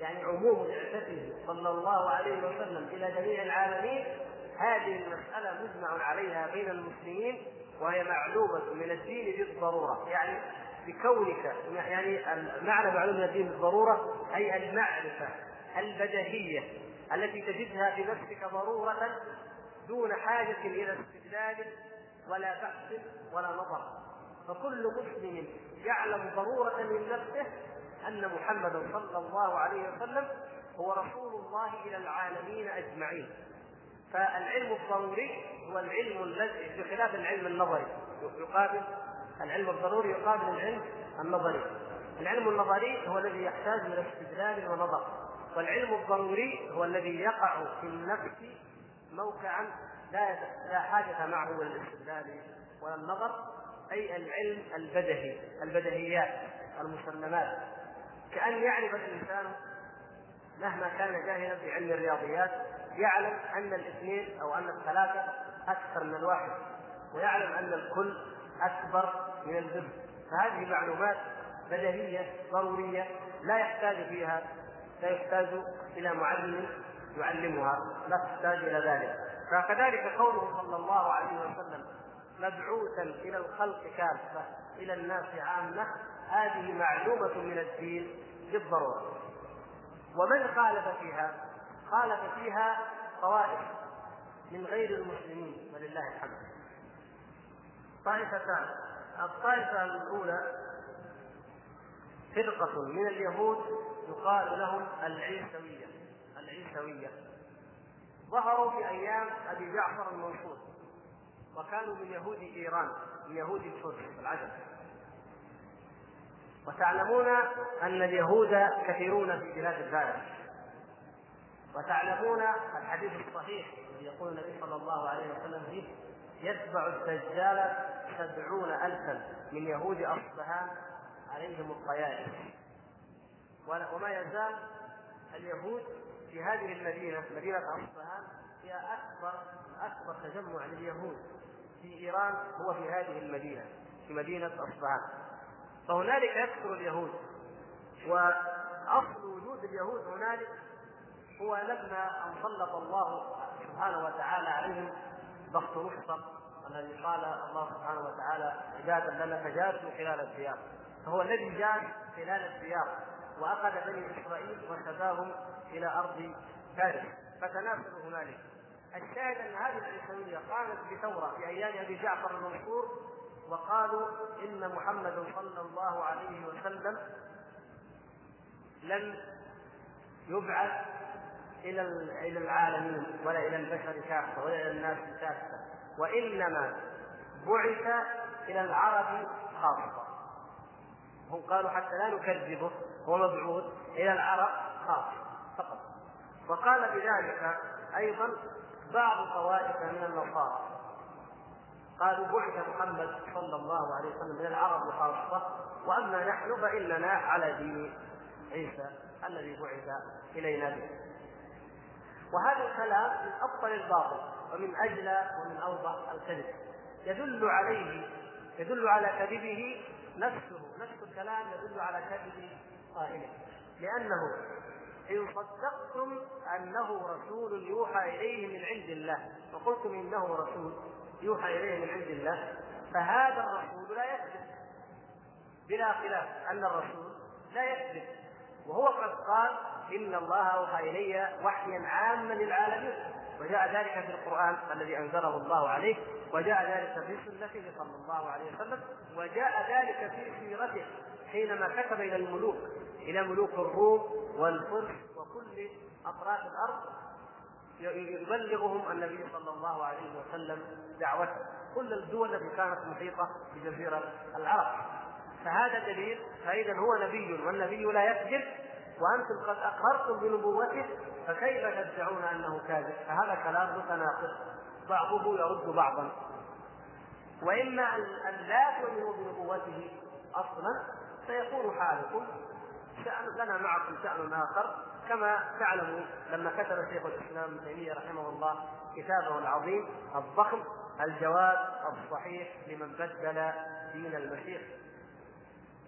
يعني عموم بعثته صلى الله عليه وسلم إلى جميع العالمين هذه المسألة مجمع عليها بين المسلمين وهي معلومة من الدين بالضرورة. يعني بكونك يعني معنى معلوم من الدين بالضرورة أي المعرفة. البدهية التي تجدها في نفسك ضرورة دون حاجة إلى استدلال ولا بحث ولا نظر. فكل مسلم يعلم ضرورة من نفسه أن محمدا صلى الله عليه وسلم هو رسول الله إلى العالمين أجمعين. فالعلم الضروري هو العلم الذي بخلاف العلم النظري يقابل العلم الضروري يقابل العلم النظري. العلم النظري هو الذي يحتاج إلى استدلال ونظر. والعلم الضروري هو الذي يقع في النفس موقعا لا لا حاجة معه إلى الاستدلال ولا النظر أي العلم البدهي البدهيات المسلمات كأن يعرف الإنسان مهما كان جاهلا في علم الرياضيات يعلم أن الاثنين أو أن الثلاثة أكثر من الواحد ويعلم أن الكل أكبر من الجزء فهذه معلومات بديهيه ضرورية لا يحتاج فيها لا يحتاج إلى معلم يعلمها لا تحتاج إلى ذلك. فكذلك قوله صلى الله عليه وسلم مبعوثا إلى الخلق كافة إلى الناس عامة هذه معلومة من الدين بالضرورة. ومن خالف فيها؟ خالف فيها طوائف من غير المسلمين ولله الحمد. طائفتان. الطائفة الأولى فرقة من اليهود يقال لهم العيسوية. العيسوية. ظهروا في أيام أبي جعفر المنصور وكانوا من يهود إيران من يهود الفرس العجم. وتعلمون أن اليهود كثيرون في بلاد الفارس وتعلمون الحديث الصحيح الذي يقول النبي صلى الله عليه وسلم فيه يتبع الدجال سبعون ألفا من يهود أصبهان عليهم الطيائف. وما يزال اليهود في هذه المدينة مدينة أصبهان هي أكبر أكبر تجمع لليهود في إيران هو في هذه المدينة في مدينة أصبهان فهنالك يكثر اليهود. وأصل وجود اليهود هنالك هو لما ان سلط الله سبحانه وتعالى عليهم ضغط نصر الذي قال الله سبحانه وتعالى عبادا لنا فجاسوا خلال الديار. فهو الذي جاء خلال الديار. وأخذ بني إسرائيل وسباهم إلى أرض فارس. فتنافسوا هنالك. الشاهد أن هذه العيسويه قامت بثورة في أيام أبي جعفر المنصور وقالوا إن محمدا صلى الله عليه وسلم لم يبعث إلى إلى العالمين ولا إلى البشر كافة ولا إلى الناس كافة وإنما بعث إلى العرب خاصة. هم قالوا حتى لا نكذبه. هو مبعوث إلى العرب خاصه فقط. وقال بذلك أيضا بعض طوائف من النصارى. قالوا بعث محمد صلى الله عليه وسلم من العرب خاصه وأما نحن فإننا على دين عيسى الذي بعث إلينا به. وهذا الكلام من أبطل الباطل ومن اجلى ومن أوضح الكذب. يدل عليه يدل على كذبه نفسه. نفس الكلام يدل على كذب قائلة. لأنه إن صدقتم أنه رسول يوحى إليه من عند الله. وقلتم إنه رسول يوحى إليه من عند الله. فهذا الرسول لا يكذب بلا خلاف أن الرسول لا يكذب وهو قد قال إن الله أوحى إلي وحيا عاما للعالمين. وجاء ذلك في القرآن الذي أنزله الله عليه. وجاء ذلك في سنته صلى الله عليه وسلم. وجاء ذلك في سيرته. حينما كتب إلى الملوك إلى ملوك الروم والفرس وكل أطراف الأرض يبلغهم النبي صلى الله عليه وسلم دعوته. كل الدول التي كانت محيطة بجزيرة العرب. فهذا دليل فإذا هو نبي والنبي لا يكذب وأنتم قد أقررتم بنبوته فكيف تدعون أنه كاذب؟ فهذا كلام متناقض. بعضه يرد بعضا. وإما أن لا تؤمنوا بنبوته أصلا فيكون حالكم شأن لنا معكم شأن آخر كما تعلموا لما كتب شيخ الإسلام ابن تيمية رحمه الله كتابه العظيم الضخم الجواب الصحيح لمن بدل دين المسيح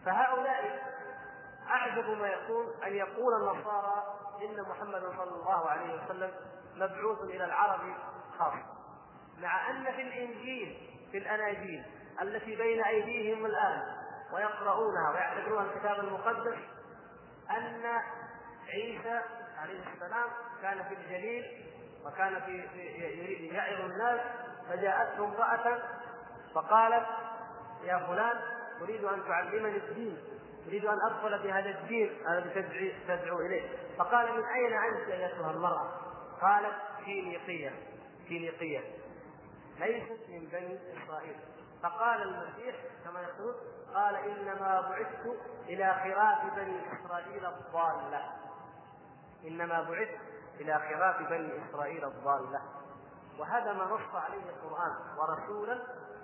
فهؤلاء أعجب ما يكون أن يقول النصارى إن محمدا صلى الله عليه وسلم مبعوث إلى العرب خاصة مع أن في الإنجيل في الأناجيل التي بين أيديهم الآن ويقرؤونها ويعتبرونها الكتاب المقدس أن عيسى عليه السلام كان في الجليل وكان في, في يريد يعظ الناس فجاءته امرأة فقالت يا فلان أريد أن تعلمني الدين أريد أن أدخل بهذا الدين الذي تدعو إليه فقال من أين أنت أيتها المرأة؟ قالت فينيقية فينيقية ليست من بني إسرائيل فقال المسيح كما يقول قال إنما بعثت إلى خراف بني إسرائيل الضالة. إنما بعثت إلى خراف بني إسرائيل الضالة. وهذا ما نص عليه القرآن ورسولا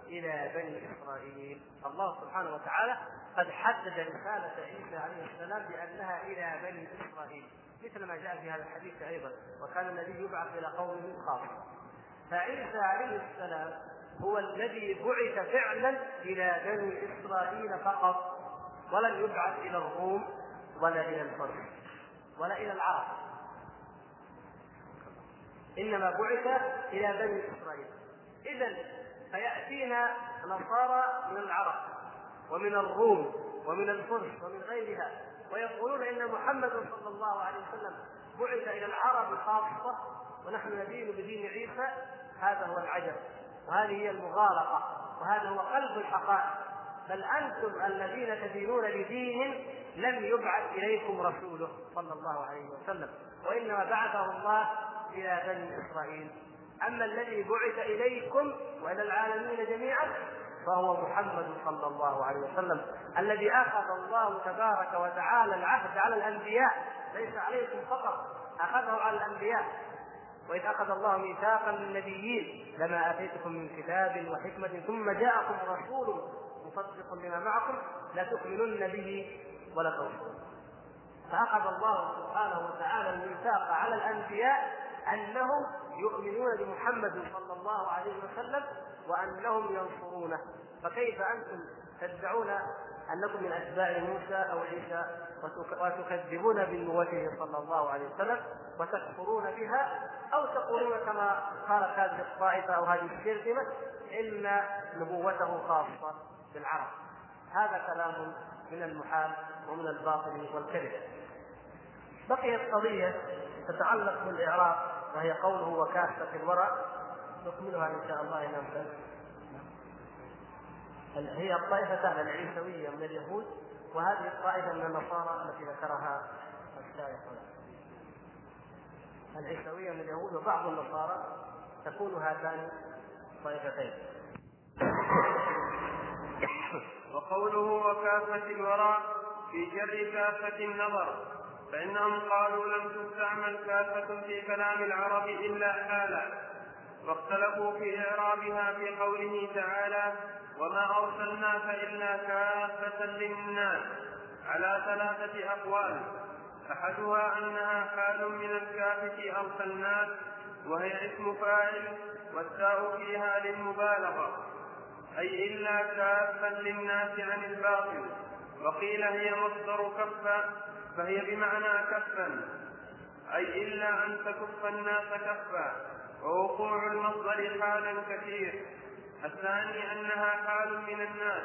إلى بني إسرائيل. الله سبحانه وتعالى قد حدد رسالة عيسى عليه السلام بأنها إلى بني إسرائيل. مثل ما جاء في هذا الحديث أيضا وكان النبي يبعث إلى قومه خاصة. فعيسى عليه السلام هو الذي بعث فعلا إلى بني إسرائيل فقط ولم يبعث إلى الروم ولا إلى الفرس ولا إلى العرب. إنما بعث إلى بني إسرائيل. إذا فيأتينا نصارى من العرب ومن الروم ومن الفرس ومن غيرها ويقولون إن محمد صلى الله عليه وسلم بعث إلى العرب خاصة ونحن ندين بدين عيسى. هذا هو العجب. وهذه هي المغالطة وهذا هو قلب الحقائق. بل أنتم الذين تدينون بدين لم يبعث إليكم رسوله صلى الله عليه وسلم وإنما بعثه الله إلى بني إسرائيل. أما الذي بعث إليكم وإلى العالمين جميعا فهو محمد صلى الله عليه وسلم الذي آخذ الله تبارك وتعالى العهد على الأنبياء. ليس عليكم فقط آخذه على الأنبياء. وإذ أخذ الله ميثاقا للنبيين لما آتيتكم من كتاب وحكمة ثم جاءكم رسول مصدق لما معكم لتؤمنن به ولا تنصرون فأخذ الله سبحانه وتعالى الميثاق على الأنبياء أنهم يؤمنون بمحمد صلى الله عليه وسلم وأنهم ينصرونه. فكيف أنتم تدعون أنكم من أتباع موسى أو عيسى وتكذبون بنبوته صلى الله عليه وسلم وتكفرون بها أو تقولون كما قالت هذه الطائفة أو هذه الشرذمه إن نبوته خاصة بالعرب. هذا كلام من المحال ومن الباطل والكذب. بقيت قضية تتعلق بالإعراب وهي قوله وكافة الورع نكملها إن شاء الله أمكن هي الطائفتان العيسوية من اليهود وهذه الطائفة من النصارى التي ذكرها الشارح العيسوية من اليهود وبعض النصارى تكون هاتان الطائفتين. وقوله وكافة الوراء في جر كافة النظر فإنهم قالوا لم تستعمل كافة في كلام العرب إلا حالا. واختلفوا في إعرابها في قوله تعالى وما أرسلناك إلا كافة للناس على ثلاثة أقوال. أحدها أنها حال من الكافة أرسلناك وهي اسم فاعل والتاء فيها للمبالغة. أي إلا كافا للناس عن الباطل. وقيل هي مصدر كفا فهي بمعنى كفا. أي إلا أن تكف الناس كفا. ووقوع المصدر حالا كثير. الثاني أنها حال من الناس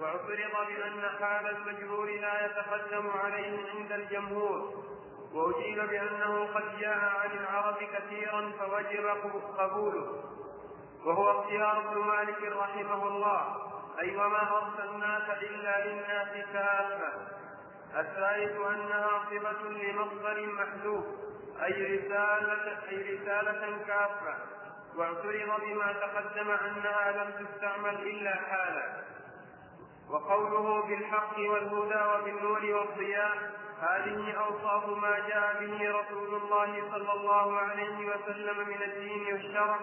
واعترض بأن حال المجرور لا يتقدم عليه عند الجمهور. وأجيب بأنه قد جاء عن العرب كثيرا فوجب قبوله. وهو اختيار ابن مالك رحمه الله. أي وما أرسلناك إلا للناس كافة. الثالث أنها صفة لمصدر محذوف. أي رسالة أي رسالة كافة. واعترض بما تقدم أنها لم تستعمل إلا حالا. وقوله بالحق والهدى وبالنور والضياء هذه أوصاف ما جاء به رسول الله صلى الله عليه وسلم من الدين والشرع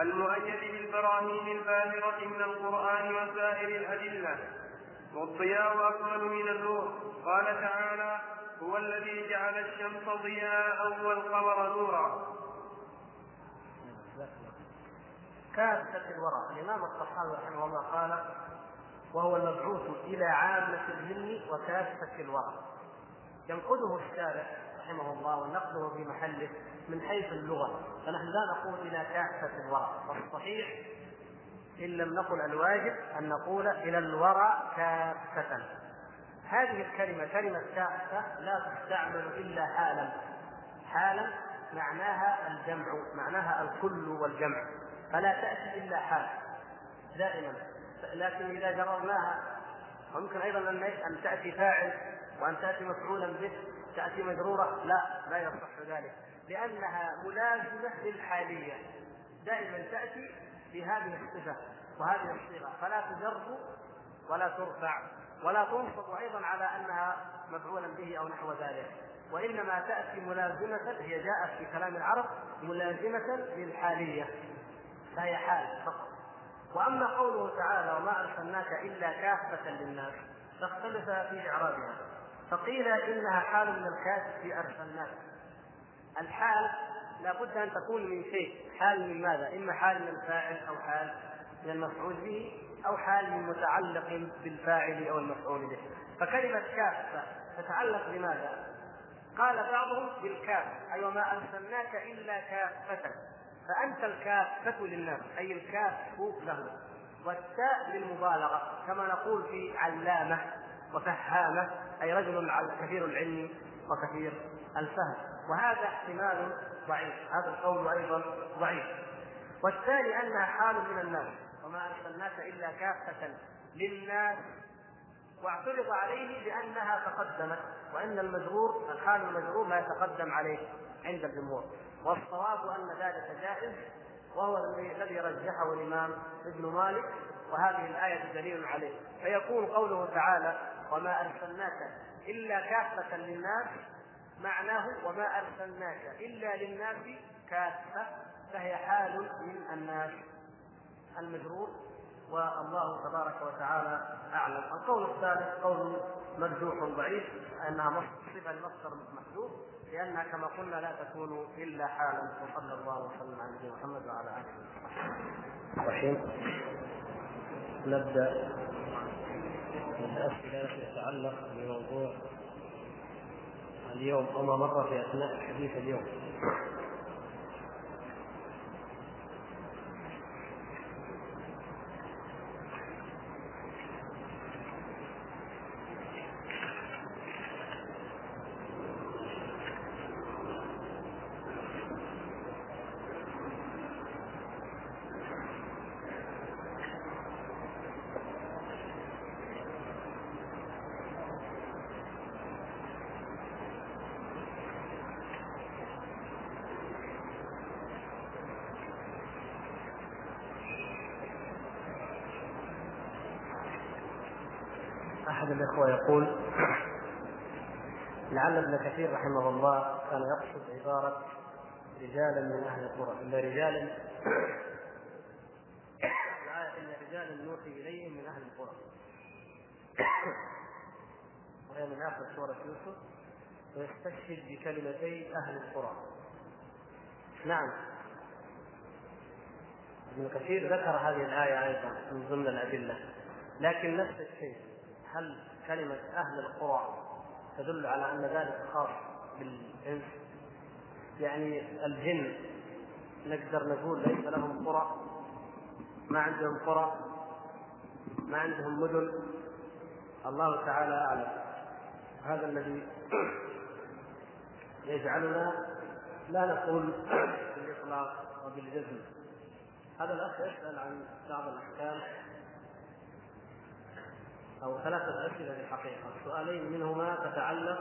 المؤيد بالبراهين الباهرة من القرآن وسائر الأدلة. والضياء أكمل من النور. قال تعالى هو الذي جعل الشمس ضياء والقمر نورا. كافة الورى. الإمام الصحابي رحمه الله قال وهو المبعوث إلى عامة الجن وكافة الورى. ينقده الشارع رحمه الله ونقده في محله من حيث اللغة. فنحن لا نقول إلى كافة الورى. والصحيح إن لم نقل الواجب أن نقول إلى الورى كافة. هذه الكلمة كلمة كافة لا تستعمل إلا حالا. حالا معناها الجمع معناها الكل والجمع. فلا تأتي إلا حال دائما. لكن إذا جررناها ويمكن أيضا أن تأتي فاعل وأن تأتي مفعولا به تأتي مجرورة. لا لا يصح ذلك. لأنها ملازمة للحالية. دائما تأتي بهذه الصفة وهذه الصيغة. فلا تجر ولا ترفع. ولا تنصب أيضا على أنها مفعولا به أو نحو ذلك. وإنما تأتي ملازمة هي جاءت في كلام العرب ملازمة للحالية. فهي حال فقط. وأما قوله تعالى وما أرسلناك إلا كافة للناس فاختلف في إعرابها. فقيل إنها حال من الكاف في أرسلناك. الحال لابد أن تكون من شيء. حال من ماذا؟ إما حال من الفاعل أو حال من المفعول به. أو حال من متعلق بالفاعل أو المفعول به. فكلمة كافة تتعلق بماذا؟ قال بعضهم بالكاف أي وما أرسلناك إلا كافة. فأنت الكافة للناس أي الكاف له والتاء للمبالغة كما نقول في علامة وفهامة أي رجل كثير العلم وكثير الفهم. وهذا احتمال ضعيف هذا القول أيضا ضعيف. والثاني أنها حال من الناس. وما أرسلناك إلا كافة للناس. واعترض عليه بأنها تقدمت وإن المجرور الحال المجرور لا يتقدم عليه عند الجمهور. والصواب أن ذلك جائز وهو الذي رجحه الإمام ابن مالك وهذه الآية دليل عليه. فيكون قوله تعالى وما أرسلناك إلا كافة للناس معناه وما أرسلناك إلا للناس كافة فهي حال من الناس. المجرور والله تبارك وتعالى أعلم القول الثالث قول مرجوح ضعيف أنها صفه لمصدر محذوف لأنها كما قلنا لا تكون إلا حالا وصلى الله وسلم على نبينا محمد وعلى آله وصحبه. الرحيم نبدأ بالأسئلة التي تتعلق بموضوع اليوم وما مر في أثناء حديث اليوم. احد الاخوه يقول لعل ابن كثير رحمه الله كان يقصد عبارة رجالا من أهل القرى إلا رجالا إن رجالا نوحي إليهم من أهل القرى. وهي من آخر سورة يوسف ويستشهد بكلمتي أهل القرى. نعم. ابن كثير ذكر هذه الآية أيضا من ضمن الأدلة لكن نفس الشيء هل كلمة أهل القرى تدل على أن ذلك خاص بالإنس. يعني الجن نقدر نقول ليس لهم قرى ما عندهم قرى ما عندهم مدن. الله تعالى أعلم. هذا الذي يجعلنا لا نقول بالإطلاق وبالجزم. هذا الأخ يسأل عن بعض الأحكام. أو ثلاثة أسئلة الحقيقة. سؤالين منهما تتعلق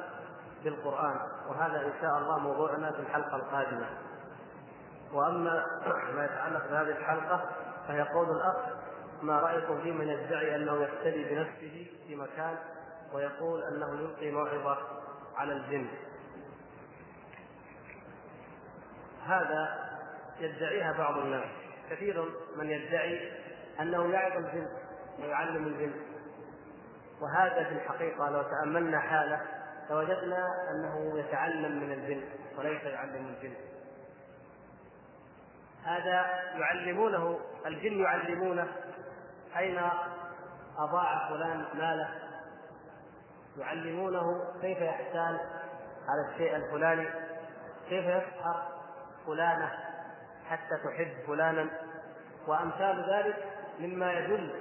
بالقرآن وهذا إن شاء الله موضوعنا في الحلقة القادمة. وأما ما يتعلق بهذه الحلقة فيقول الأخ ما رأيكم في من يدعي أنه يفتدي بنفسه في مكان ويقول أنه يلقي موعظة على الجن؟ هذا يدعيها بعض الناس. كثير من يدعي أنه يعظ الجن ويعلم الجن. وهذا في الحقيقة لو تأملنا حاله لوجدنا أنه يتعلم من الجن وليس يعلم الجن. هذا يعلمونه الجن يعلمونه أين أضاع فلان ماله. يعلمونه كيف يحتال على الشيء الفلاني كيف يسحر فلانة حتى تحب فلانا. وأمثال ذلك مما يدل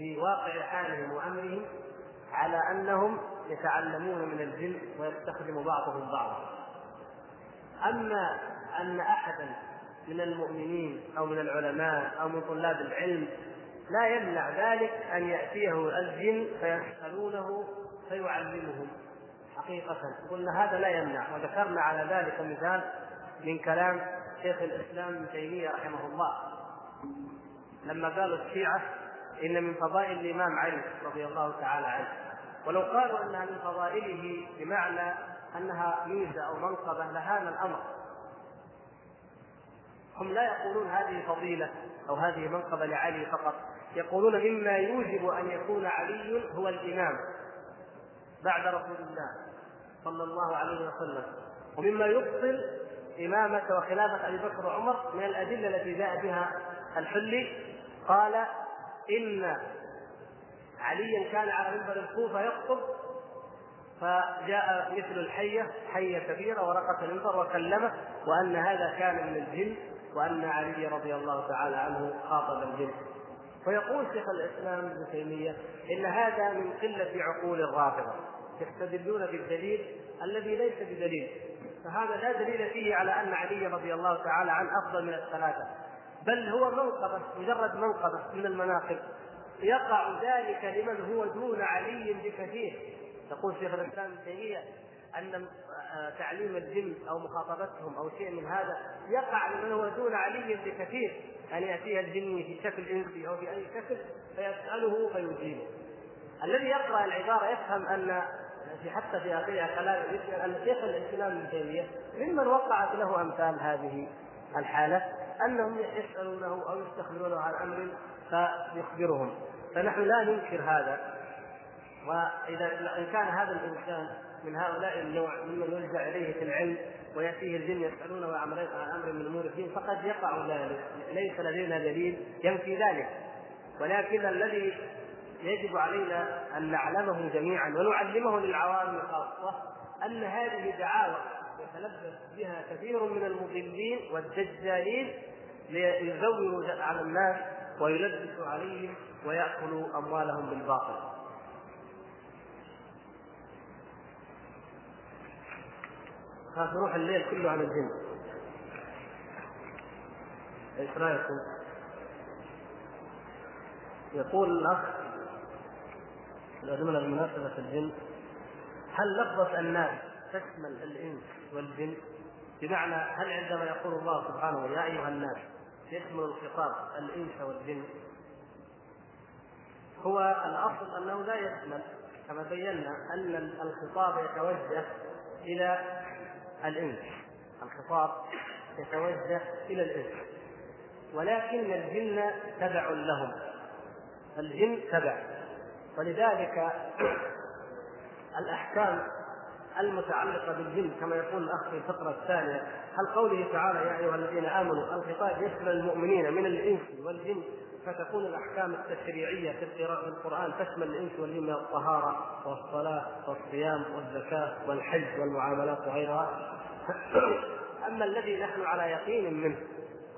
في واقع حالهم وأمرهم على أنهم يتعلمون من الجن ويستخدم بعضهم بعضا. أما أن أحدا من المؤمنين أو من العلماء أو من طلاب العلم لا يمنع ذلك أن يأتيه الجن فيسالونه فيعلمهم حقيقة. قلنا هذا لا يمنع وذكرنا على ذلك مثال من كلام شيخ الإسلام ابن تيمية رحمه الله. لما قالوا الشيعة إن من فضائل الإمام علي رضي الله تعالى عنه. ولو قالوا أنها من فضائله بمعنى أنها ميزة أو منقبه لهان الأمر. هم لا يقولون هذه فضيلة أو هذه منقبة لعلي فقط. يقولون مما يوجب أن يكون علي هو الإمام بعد رسول الله صلى الله عليه وسلم ومما يبطل إمامة وخلافة أبي بكر وعمر من الأدلة التي جاء بها الحلي. قال إن عليا كان على منبر الكوفة يخطب فجاء مثل الحية حية كبيرة ورقة المنبر وكلمه وأن هذا كان من الجن وأن علي رضي الله تعالى عنه خاطب الجن. فيقول شيخ الإسلام ابن تيمية إن هذا من قلة عقول الرافضة يستدلون بالدليل الذي ليس بدليل. فهذا لا دليل فيه على أن علي رضي الله تعالى عنه أفضل من الثلاثة. بل هو منقبة مجرد منقبة من المناقب. يقع ذلك لمن هو دون علي بكثير. يقول شيخ الإسلام ابن تيمية أن تعليم الجن أو مخاطبتهم أو شيء من هذا يقع لمن هو دون علي بكثير. أن ياتيه الجن في شكل إنسي أو في اي شكل فيسأله فيجيبه. الذي يقرأ العبارة يفهم أن في حتى في اخرها كلام أن شيخ الإسلام ابن تيمية ممن وقعت له أمثال هذه الحالة أنهم يسألونه أو يستخبرونه عن أمر فيخبرهم. فنحن لا ننكر هذا. وإذا إن كان هذا الإنسان من هؤلاء النوع ممن يلجأ إليه في العلم ويأتيه الجن يسألونه عن أمر من أمور الدين فقد يقع ذلك. ليس لدينا دليل ينفي ذلك. ولكن الذي يجب علينا أن نعلمه جميعا ونعلمه للعوام خاصه أن هذه دعاوى يتلبس بها كثير من المضلين والدجالين ليزوروا على الناس ويلبسوا عليهم ويأكلوا أموالهم بالباطل خاف نروح الليل كله على الجن إيش رايكم؟ يقول الأخ ضمن المناسبة الجن هل لفظة الناس تشمل الإنس والجن؟ بمعنى هل عندما يقول الله سبحانه يا أيها الناس يشمل الخطاب الإنس والجن؟ هو الأصل أنه لا يشمل كما بينا أن الخطاب يتوجه إلى الإنس. الخطاب يتوجه إلى الإنس. ولكن الجن تبع لهم. الجن تبع. ولذلك الأحكام المتعلقة بالجن كما يقول الأخ في الفقرة الثانية. هل قوله تعالى يا أيها الذين آمنوا الخطاب يشمل المؤمنين من الإنس والجن فتكون الأحكام التشريعية في القرآن تشمل الإنس والجن من الطهارة والصلاة والصيام والزكاة والحج والمعاملات وغيرها؟ أما الذي نحن على يقين منه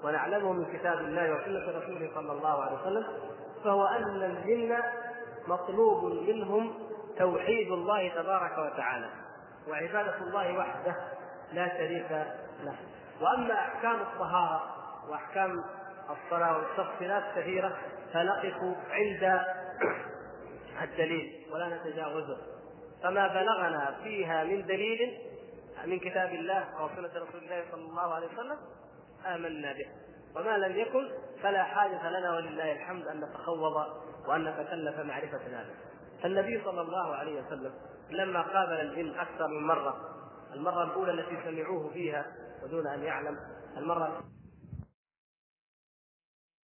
ونعلمه من كتاب الله وسنة رسوله صلى الله عليه وسلم فهو أن الجن مطلوب منهم توحيد الله تبارك وتعالى. وعبادة الله وحده لا شريك له. وأما أحكام الطهارة وأحكام الصلاة والتفصيلات كثيرة فنقف عند الدليل ولا نتجاوزه. فما بلغنا فيها من دليل من كتاب الله أو سنة رسول الله صلى الله عليه وسلم آمنا به. وما لم يكن فلا حاجة لنا ولله الحمد أن نتخوض وأن نتكلف معرفة ذلك فالنبي صلى الله عليه وسلم لما قابل الجن أكثر من مرة. المرة الأولى التي سمعوه فيها ودون أن يعلم. المرة